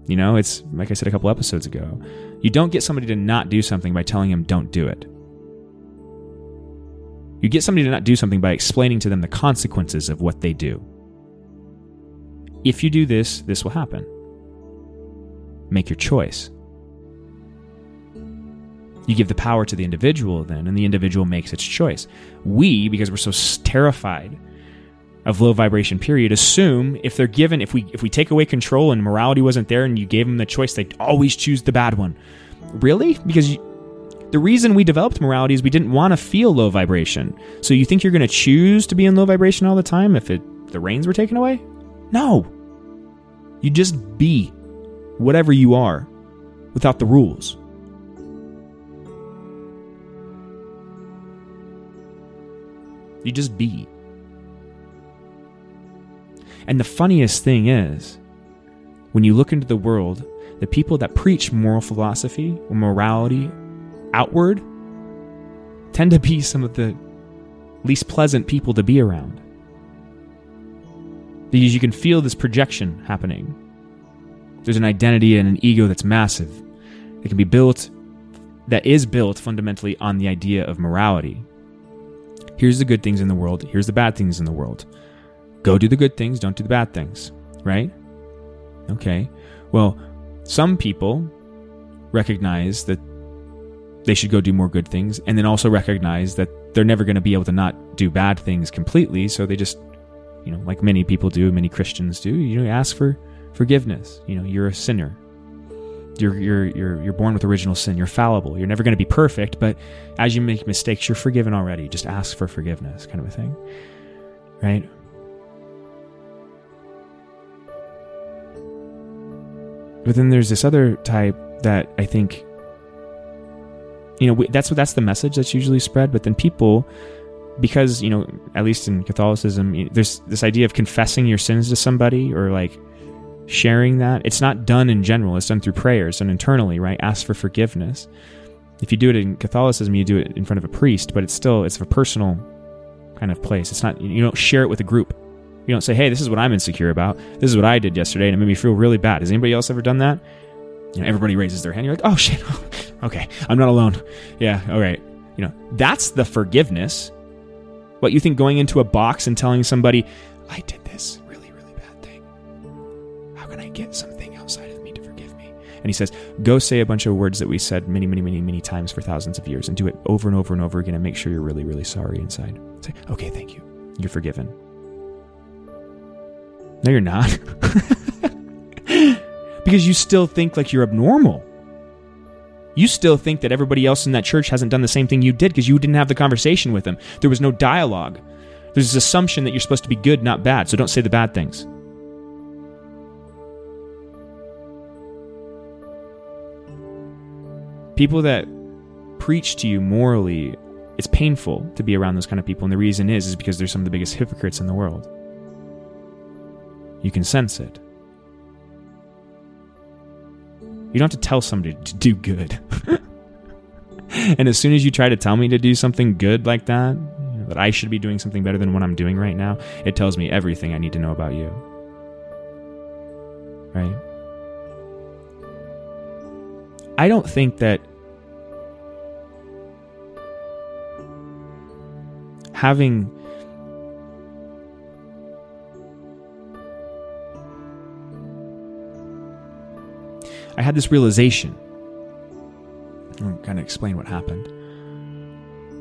You know, it's like I said a couple episodes ago. You don't get somebody to not do something by telling them don't do it. You get somebody to not do something by explaining to them the consequences of what they do. If you do this, this will happen. Make your choice. You give the power to the individual then, and the individual makes its choice. We, because we're so terrified of low vibration period, assume if they're given, if we if we take away control and morality wasn't there, and you gave them the choice, they'd always choose the bad one. Really? Because you, the reason we developed morality is we didn't want to feel low vibration. So you think you're going to choose to be in low vibration all the time if it the reins were taken away? No. You just be whatever you are without the rules. You just be. And the funniest thing is, when you look into the world, the people that preach moral philosophy or morality outward tend to be some of the least pleasant people to be around. Because you can feel this projection happening. There's an identity and an ego that's massive. It can be built, that is built fundamentally on the idea of morality. Here's the good things in the world, here's the bad things in the world. Go do the good things, don't do the bad things, right? Okay. Well, some people recognize that they should go do more good things and then also recognize that they're never going to be able to not do bad things completely, so they just you know, like many people do, many Christians do, you know, ask for forgiveness. You know, you're a sinner. You're, you're, you're, you're born with original sin. You're fallible. You're never going to be perfect, but as you make mistakes, you're forgiven already. Just ask for forgiveness, kind of a thing. Right? But then there's this other type that I think, you know, that's what that's the message that's usually spread. But then people, because you know, at least in Catholicism, there's this idea of confessing your sins to somebody or like sharing that. It's not done in general, it's done through prayers and internally, right? Ask for forgiveness. If you do it in Catholicism, you do it in front of a priest, but it's still it's a personal kind of place. It's not you don't share it with a group. You don't say, "Hey, this is what I'm insecure about. This is what I did yesterday, and it made me feel really bad." Has anybody else ever done that? You know, everybody raises their hand. You're like, "Oh shit, okay, I'm not alone." Yeah, all right. You know, that's the forgiveness. What you think going into a box and telling somebody, "I did this really, really bad thing. How can I get something outside of me to forgive me. And he says, Go say a bunch of words that we said many, many, many, many times for thousands of years and do it over and over and over again and make sure you're really, really sorry inside. Say, Okay, thank you. You're forgiven. No, you're not. because you still think like you're abnormal. You still think that everybody else in that church hasn't done the same thing you did because you didn't have the conversation with them. There was no dialogue. There's this assumption that you're supposed to be good, not bad, so don't say the bad things. people that preach to you morally, it's painful to be around those kind of people. And the reason is, is because they're some of the biggest hypocrites in the world. You can sense it. You don't have to tell somebody to do good. and as soon as you try to tell me to do something good like that, you know, that I should be doing something better than what I'm doing right now, it tells me everything I need to know about you. Right? I don't think that having I had this realization. I'll kind of explain what happened.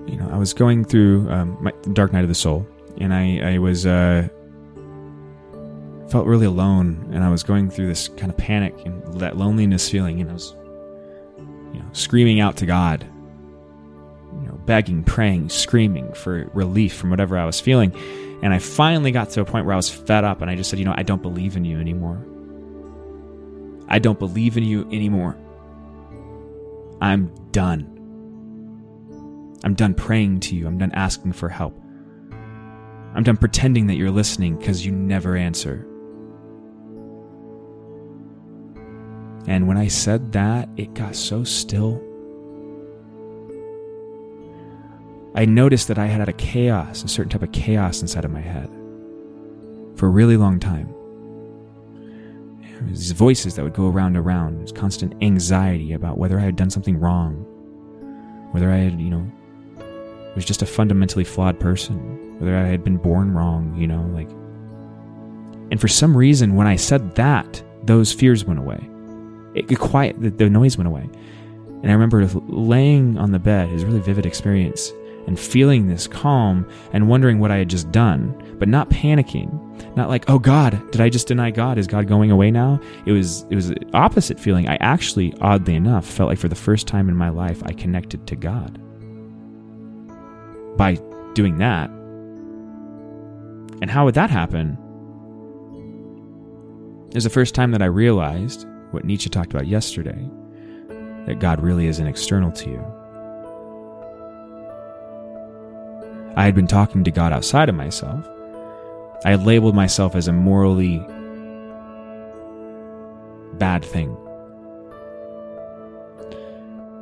You know, I was going through um, my dark night of the soul, and I, I was uh, felt really alone, and I was going through this kind of panic and that loneliness feeling, and I was you know, screaming out to God, you know, begging, praying, screaming for relief from whatever I was feeling. And I finally got to a point where I was fed up and I just said, you know, I don't believe in you anymore. I don't believe in you anymore. I'm done. I'm done praying to you. I'm done asking for help. I'm done pretending that you're listening because you never answer. And when I said that, it got so still. I noticed that I had had a chaos, a certain type of chaos inside of my head for a really long time. These voices that would go around and around, this constant anxiety about whether I had done something wrong, whether I had, you know, was just a fundamentally flawed person, whether I had been born wrong, you know, like. And for some reason, when I said that, those fears went away. It, it quiet, the, the noise went away. And I remember laying on the bed, it was a really vivid experience, and feeling this calm and wondering what I had just done, but not panicking. Not like, oh God, did I just deny God? Is God going away now? It was it was the opposite feeling. I actually, oddly enough, felt like for the first time in my life I connected to God. By doing that. And how would that happen? It was the first time that I realized what Nietzsche talked about yesterday that God really isn't external to you. I had been talking to God outside of myself. I had labeled myself as a morally bad thing.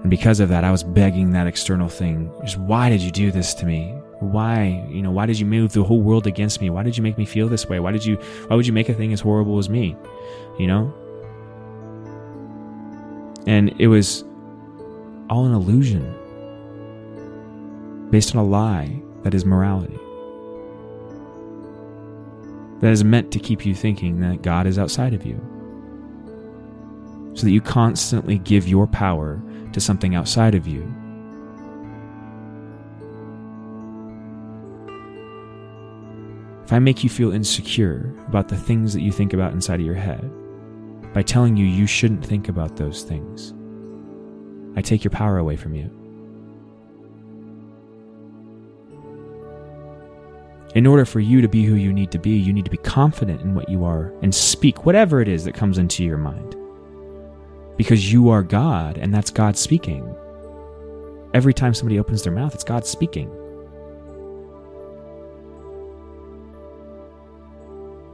And because of that, I was begging that external thing, just why did you do this to me? Why, you know, why did you move the whole world against me? Why did you make me feel this way? Why did you why would you make a thing as horrible as me? You know? And it was all an illusion based on a lie that is morality. That is meant to keep you thinking that God is outside of you. So that you constantly give your power to something outside of you. If I make you feel insecure about the things that you think about inside of your head, by telling you you shouldn't think about those things, I take your power away from you. In order for you to be who you need to be, you need to be confident in what you are and speak whatever it is that comes into your mind. Because you are God, and that's God speaking. Every time somebody opens their mouth, it's God speaking.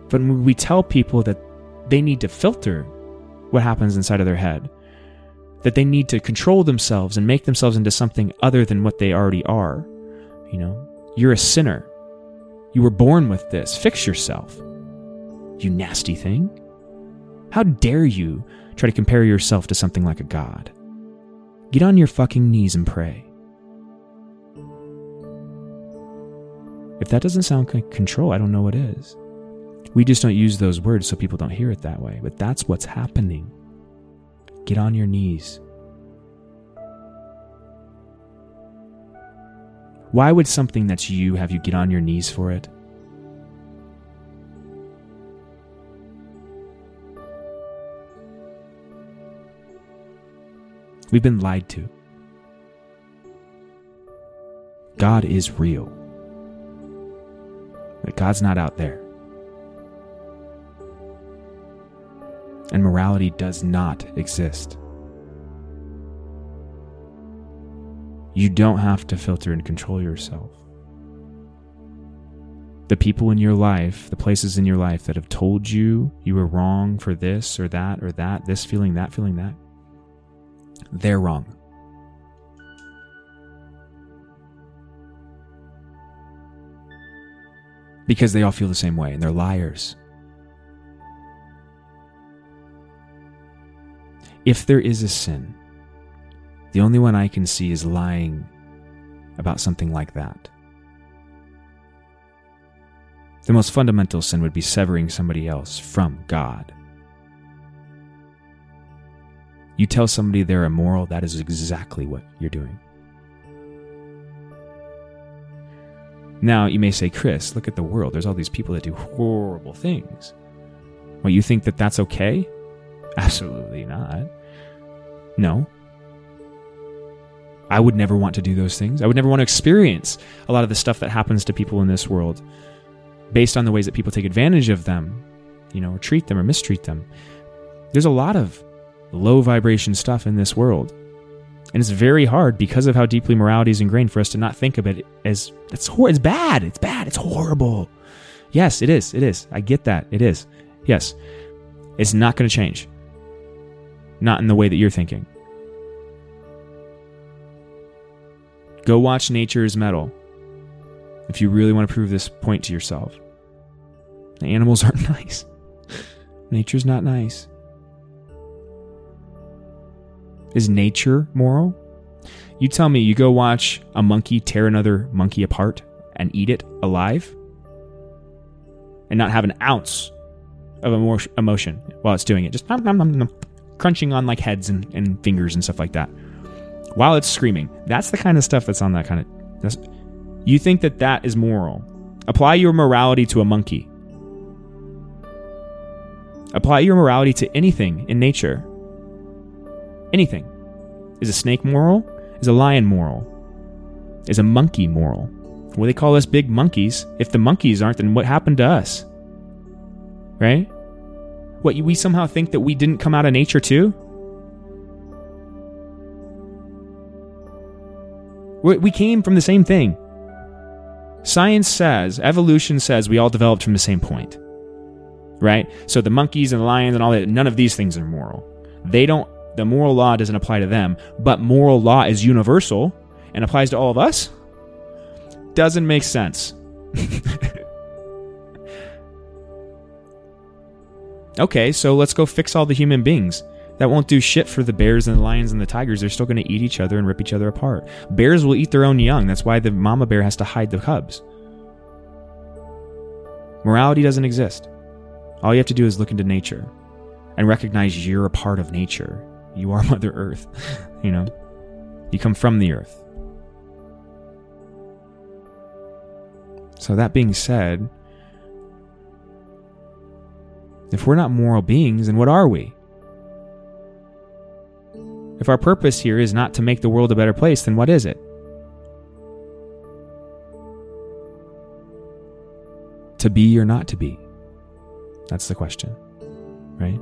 But when we tell people that they need to filter what happens inside of their head, that they need to control themselves and make themselves into something other than what they already are, you know, you're a sinner. You were born with this. Fix yourself. You nasty thing. How dare you try to compare yourself to something like a god? Get on your fucking knees and pray. If that doesn't sound like control, I don't know what is. We just don't use those words so people don't hear it that way, but that's what's happening. Get on your knees. Why would something that's you have you get on your knees for it? We've been lied to. God is real. But God's not out there. And morality does not exist. You don't have to filter and control yourself. The people in your life, the places in your life that have told you you were wrong for this or that or that, this feeling, that feeling, that, they're wrong. Because they all feel the same way and they're liars. If there is a sin, the only one I can see is lying about something like that. The most fundamental sin would be severing somebody else from God. You tell somebody they're immoral, that is exactly what you're doing. Now, you may say, Chris, look at the world. There's all these people that do horrible things. Well, you think that that's okay? Absolutely not. No, I would never want to do those things. I would never want to experience a lot of the stuff that happens to people in this world based on the ways that people take advantage of them, you know, or treat them or mistreat them. There's a lot of low vibration stuff in this world. And it's very hard because of how deeply morality is ingrained for us to not think of it as it's hor- it's bad. It's bad. It's horrible. Yes, it is. It is. I get that. It is. Yes. It's not going to change. Not in the way that you're thinking. Go watch Nature is Metal if you really want to prove this point to yourself. The animals aren't nice. Nature's not nice. Is nature moral? You tell me you go watch a monkey tear another monkey apart and eat it alive and not have an ounce of emotion while it's doing it. Just nom, nom, nom, crunching on like heads and, and fingers and stuff like that while it's screaming. That's the kind of stuff that's on that kind of. you think that that is moral? Apply your morality to a monkey. Apply your morality to anything in nature. Anything. Is a snake moral? Is a lion moral? Is a monkey moral? Well, they call us big monkeys. If the monkeys aren't, then what happened to us? Right? What, we somehow think that we didn't come out of nature too? We came from the same thing. Science says, evolution says we all developed from the same point. Right? So the monkeys and the lions and all that, none of these things are moral. They don't, the moral law doesn't apply to them, but moral law is universal and applies to all of us? Doesn't make sense. okay, so let's go fix all the human beings. That won't do shit for the bears and the lions and the tigers. They're still going to eat each other and rip each other apart. Bears will eat their own young. That's why the mama bear has to hide the cubs. Morality doesn't exist. All you have to do is look into nature and recognize you're a part of nature. You are Mother Earth. you know, you come from the earth. So, that being said, if we're not moral beings, then what are we? If our purpose here is not to make the world a better place, then what is it? To be or not to be? That's the question, right?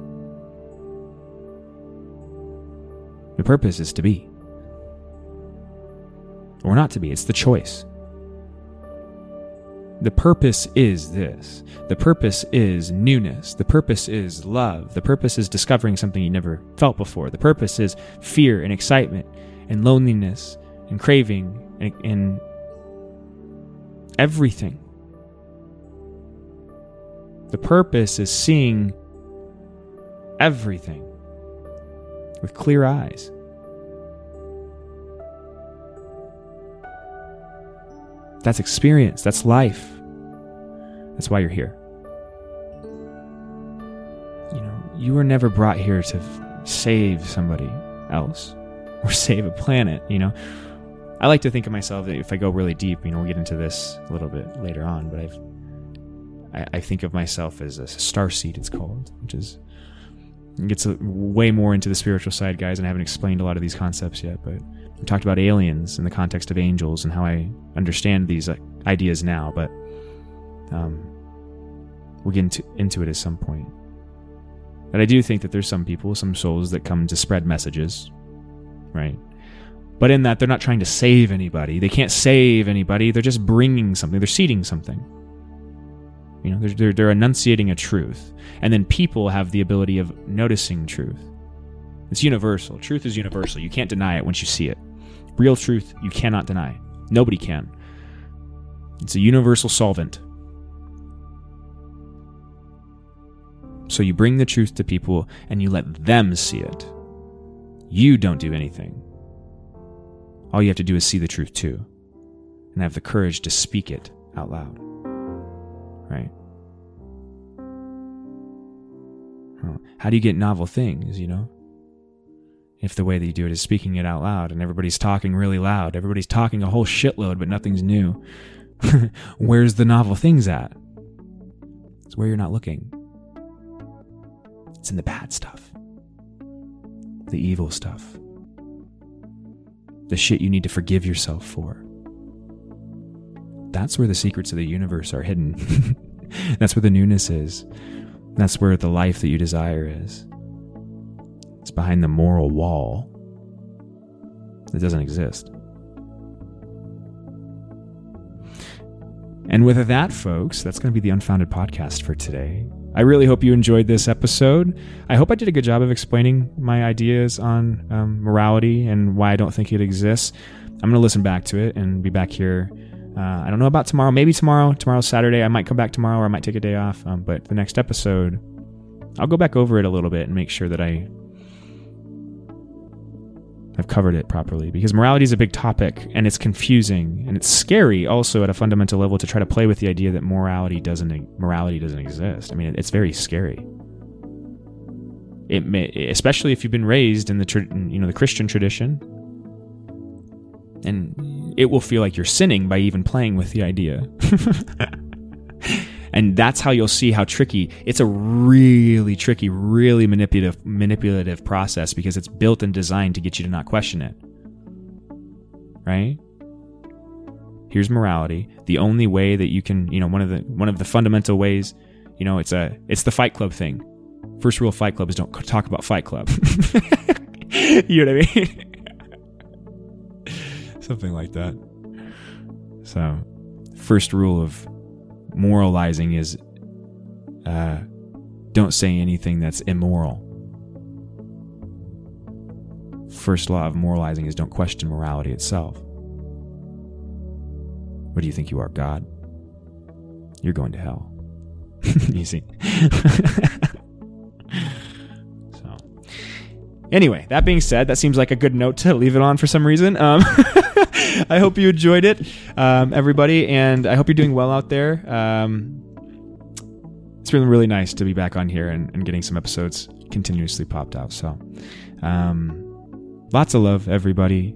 The purpose is to be or not to be. It's the choice. The purpose is this. The purpose is newness. The purpose is love. The purpose is discovering something you never felt before. The purpose is fear and excitement and loneliness and craving and, and everything. The purpose is seeing everything with clear eyes. That's experience. That's life. That's why you're here. You know, you were never brought here to save somebody else or save a planet, you know. I like to think of myself that if I go really deep, you know, we'll get into this a little bit later on, but I've I, I think of myself as a star seed it's called, which is gets way more into the spiritual side, guys, and I haven't explained a lot of these concepts yet, but we talked about aliens in the context of angels and how I understand these ideas now, but um, we'll get into, into it at some point. But I do think that there's some people, some souls that come to spread messages, right? But in that, they're not trying to save anybody. They can't save anybody. They're just bringing something. They're seeding something. You know, they're, they're, enunciating a truth. And then people have the ability of noticing truth. It's universal. Truth is universal. You can't deny it once you see it. Real truth, you cannot deny. Nobody can. It's a universal solvent. So you bring the truth to people and you let them see it. You don't do anything. All you have to do is see the truth too and have the courage to speak it out loud. Right? How do you get novel things, you know? if the way that you do it is speaking it out loud and everybody's talking really loud, everybody's talking a whole shitload, but nothing's new. Where's the novel things at? It's where you're not looking. It's in the bad stuff, the evil stuff, the shit you need to forgive yourself for. That's where the secrets of the universe are hidden. That's where the newness is. That's where the life that you desire is. It's behind the moral wall that doesn't exist. And with that, folks, that's going to be the Unfounded podcast for today. I really hope you enjoyed this episode. I hope I did a good job of explaining my ideas on um, morality and why I don't think it exists. I'm going to listen back to it and be back here. Uh, I don't know about tomorrow. Maybe tomorrow. Tomorrow's Saturday. I might come back tomorrow or I might take a day off. Um, but the next episode, I'll go back over it a little bit and make sure that I I've covered it properly because morality is a big topic and it's confusing and it's scary also at a fundamental level to try to play with the idea that morality doesn't morality doesn't exist. I mean, it's very scary. It may, especially if you've been raised in the you know the Christian tradition, and it will feel like you're sinning by even playing with the idea. and that's how you'll see how tricky it's a really tricky really manipulative manipulative process because it's built and designed to get you to not question it. Right? Here's morality. The only way that you can you know one of the one of the fundamental ways you know it's a it's the fight club thing. First rule of fight club is don't talk about fight club. You know what i mean something like that so first rule of moralizing is uh, don't say anything that's immoral. First law of moralizing is don't question morality itself. What do you think you are, God? You're going to hell. you see. so, anyway, that being said, that seems like a good note to leave it on for some reason. Um, I hope you enjoyed it, um, everybody, and I hope you're doing well out there. Um, it's been really nice to be back on here and, and getting some episodes continuously popped out. So, um, lots of love, everybody,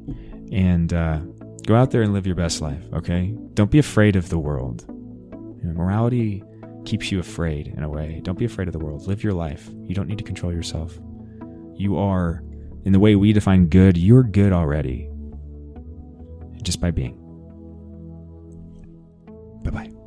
and uh, go out there and live your best life. Okay, don't be afraid of the world. You know, morality keeps you afraid in a way. Don't be afraid of the world. Live your life. You don't need to control yourself. You are, in the way we define good, you're good already just by being. Bye bye.